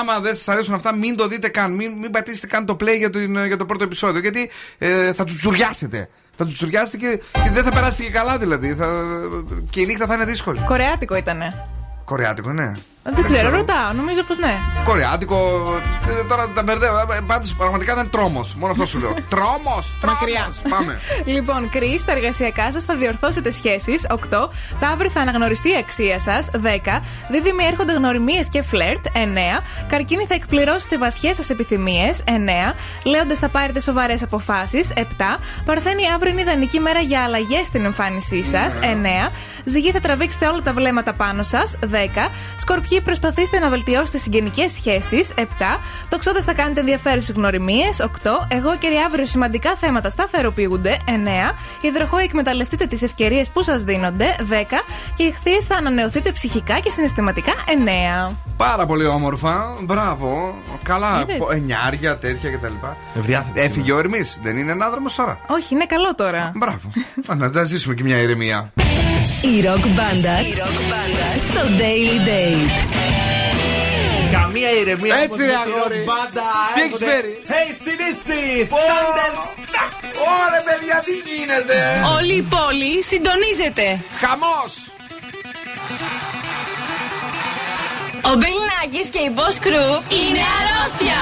άμα δεν σας αρέσουν αυτά, μην το δείτε καν. Μην, μην πατήσετε καν το play για, ε, για το πρώτο επεισόδιο, γιατί ε, θα τουργιάσετε. Θα τους τσουριάσετε και, δεν θα περάσετε και καλά δηλαδή. Θα, και η νύχτα θα είναι δύσκολη. Κορεάτικο ήτανε. Κορεάτικο, ναι. Δεν ξέρω, ρωτάω. Νομίζω πως ναι. Κορεάτικο. ε, Τώρα τα μπερδεύω. Πάντως πραγματικά ήταν τρόμος. Μόνο αυτό σου λέω. Τρόμος! Μακριά. Πάμε. Λοιπόν, Κρι, στα εργασιακά σας θα διορθώσετε σχέσεις. 8. Ταύρι θα αναγνωριστεί η αξία σας. 10. Δίδυμοι έρχονται γνωριμίες και φλερτ. 9. Καρκίνη θα εκπληρώσετε βαθιές σας επιθυμίες. 9. Λέοντε θα πάρετε σοβαρές αποφάσεις. 7. Παρθένη, αύριο είναι ιδανική μέρα για αλλαγές στην εμφάνισή σας. 9. Ζυγή θα τραβήξετε όλα τα βλέμματα πάνω σας. 10. Σκορπιοί, προσπαθήστε να βελτιώσετε συγγενικές σχέσεις. 7. Τοξότε θα κάνετε ενδιαφέρουσες γνωριμίες. 8. Εγώ και αύριο σημαντικά θέματα σταθεροποιούνται. 9. Υδροχόοι, εκμεταλλευτείτε τις ευκαιρίες που σας δίνονται. 10. Και οι χθείε θα ανανεωθείτε ψυχικά και συναισθηματικά. 9. Πάρα πολύ όμορφα. Μπράβο. Καλά. Είδες. πο- Εννιάρια, τέτοια κτλ. Ευδιάθετη. Έφυγε ο Ερμής. Δεν είναι ανάδρομος τώρα. Όχι, είναι καλό τώρα. Μπράβο. Α, να τα ζήσουμε και μια ηρεμία. Η ροκ μπάντα στο Daily Date. Καμία ηρεμία Έτσι, όπως ρε, με τη αγόρι. rock μπάντα Τι έχεις έρχονται. φέρει; Hey, Sinisi! Thunderstruck! Ωρε παιδιά, τι γίνεται; Όλη η πόλη συντονίζεται. Χαμός. Ο Bill Nackis και η Boss Crew είναι αρρώστια.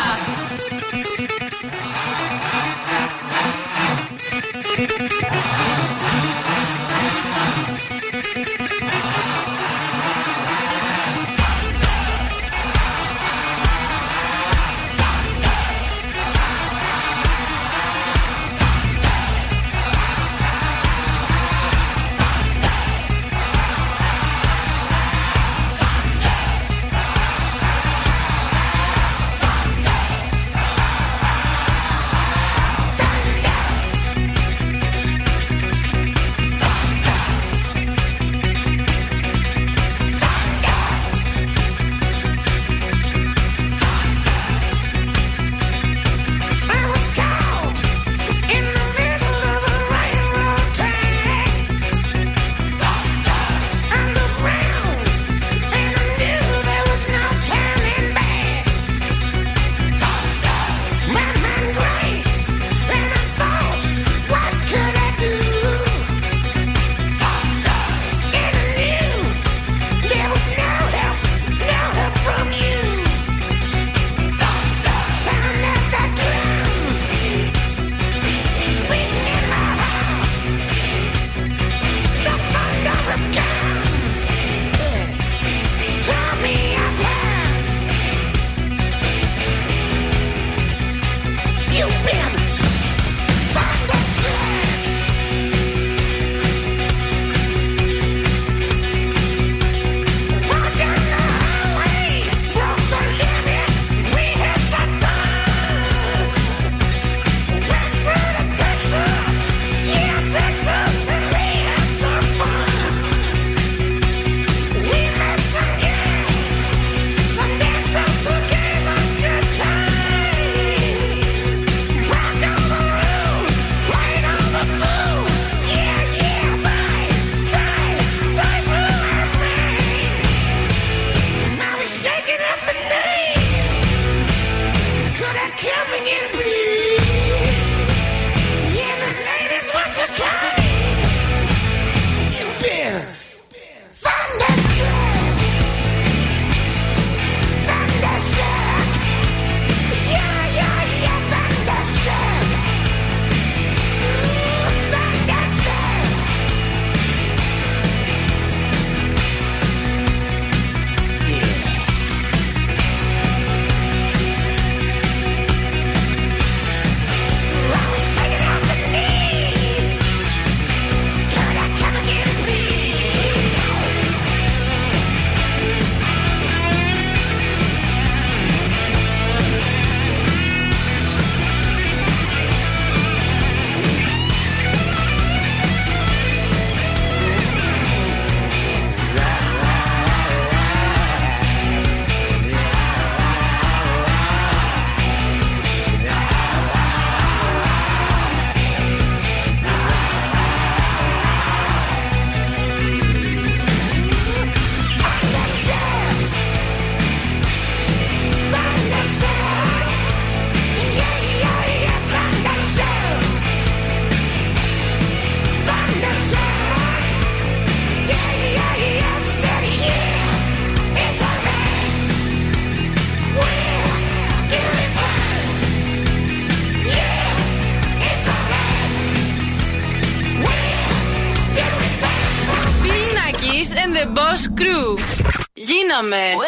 woman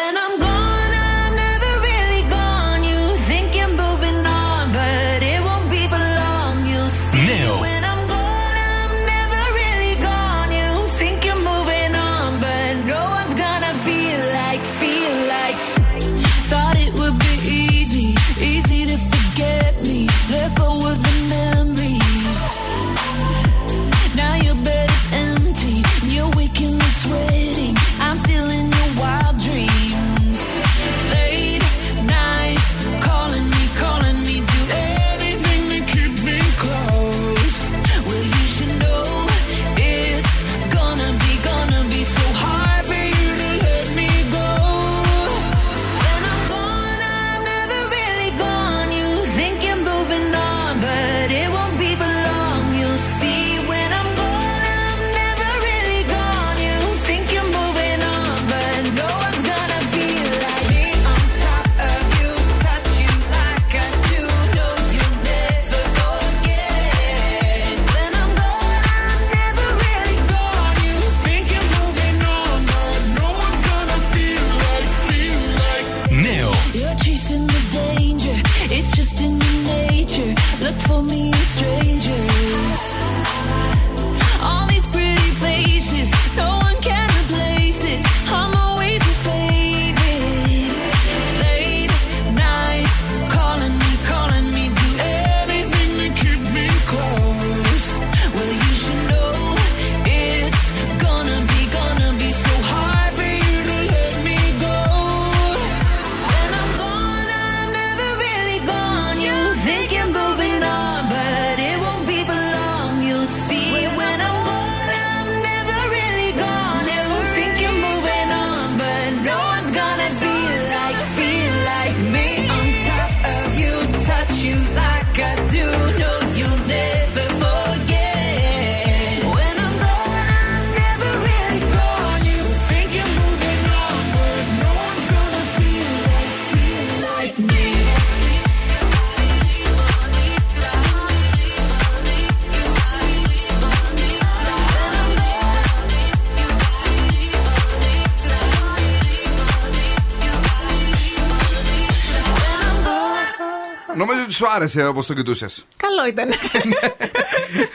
άρεσε όπως το κοιτούσες. Καλό ήταν.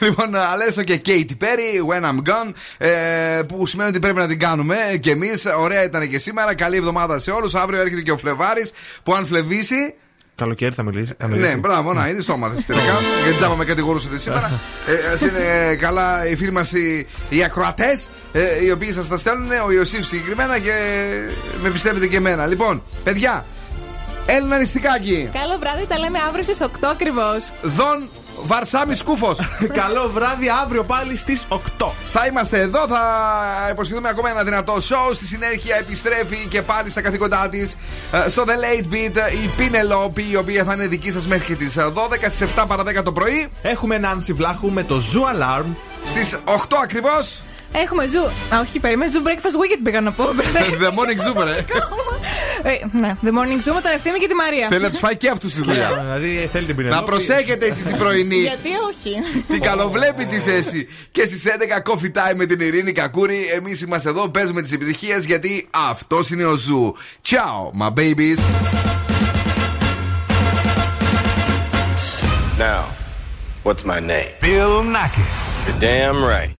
λοιπόν, Αλέσο και Katy Perry, When I'm Gone, ε, που σημαίνει ότι πρέπει να την κάνουμε και εμείς. Ωραία ήταν και σήμερα. Καλή εβδομάδα σε όλους. Αύριο έρχεται και ο Φλεβάρης που αν φλεβήσει. Καλοκαίρι θα μιλήσει. θα μιλήσει. Ναι, μπράβο, να είδε το έμαθες τελικά. Γιατί τζάμπα με κατηγορούσατε σήμερα. ε, ας είναι καλά οι φίλοι μας οι, οι ακροατές, ε, οι οποίοι σας τα στέλνουν, ο Ιωσήφ συγκεκριμένα και με πιστεύετε και εμένα. Λοιπόν, παιδιά, Έλληνα νηστικάκι. Καλό βράδυ, τα λέμε αύριο στις 8 ακριβώς. Δον Βαρσάμι Σκούφος. Καλό βράδυ αύριο πάλι στις 8. Θα είμαστε εδώ, θα υποσχεθούμε ακόμα ένα δυνατό show. Στη συνέχεια επιστρέφει και πάλι στα καθήκοντά της στο The Late Beat η Πίνελόπη, η οποία θα είναι δική σας μέχρι τις 12 στις 7 παρα 10 το πρωί. Έχουμε Νάντσι Βλάχου με το Zoo Alarm. Στις 8 ακριβώς. Έχουμε Zoo. Α, όχι, περίμενε. Zoo Breakfast Weekend πήγα να πω. The Morning Zoo, ρε. Ε, ναι, The Morning Zoo με τον Ευθύμη και τη Μαρία. Θέλει να τους φάει και αυτούς τη δουλειά. Δηλαδή θέλει την Να Πηνελόπη. προσέχετε εσείς οι πρωινοί. Γιατί όχι; Την καλοβλέπει τη θέση. Και στις 11 Coffee Time με την Ειρήνη Κακούρη. Εμείς είμαστε εδώ, παίζουμε τις επιτυχίες γιατί αυτός είναι ο Zoo. Ciao, my babies. Now, what's my name? Bill Nakis. You're damn right.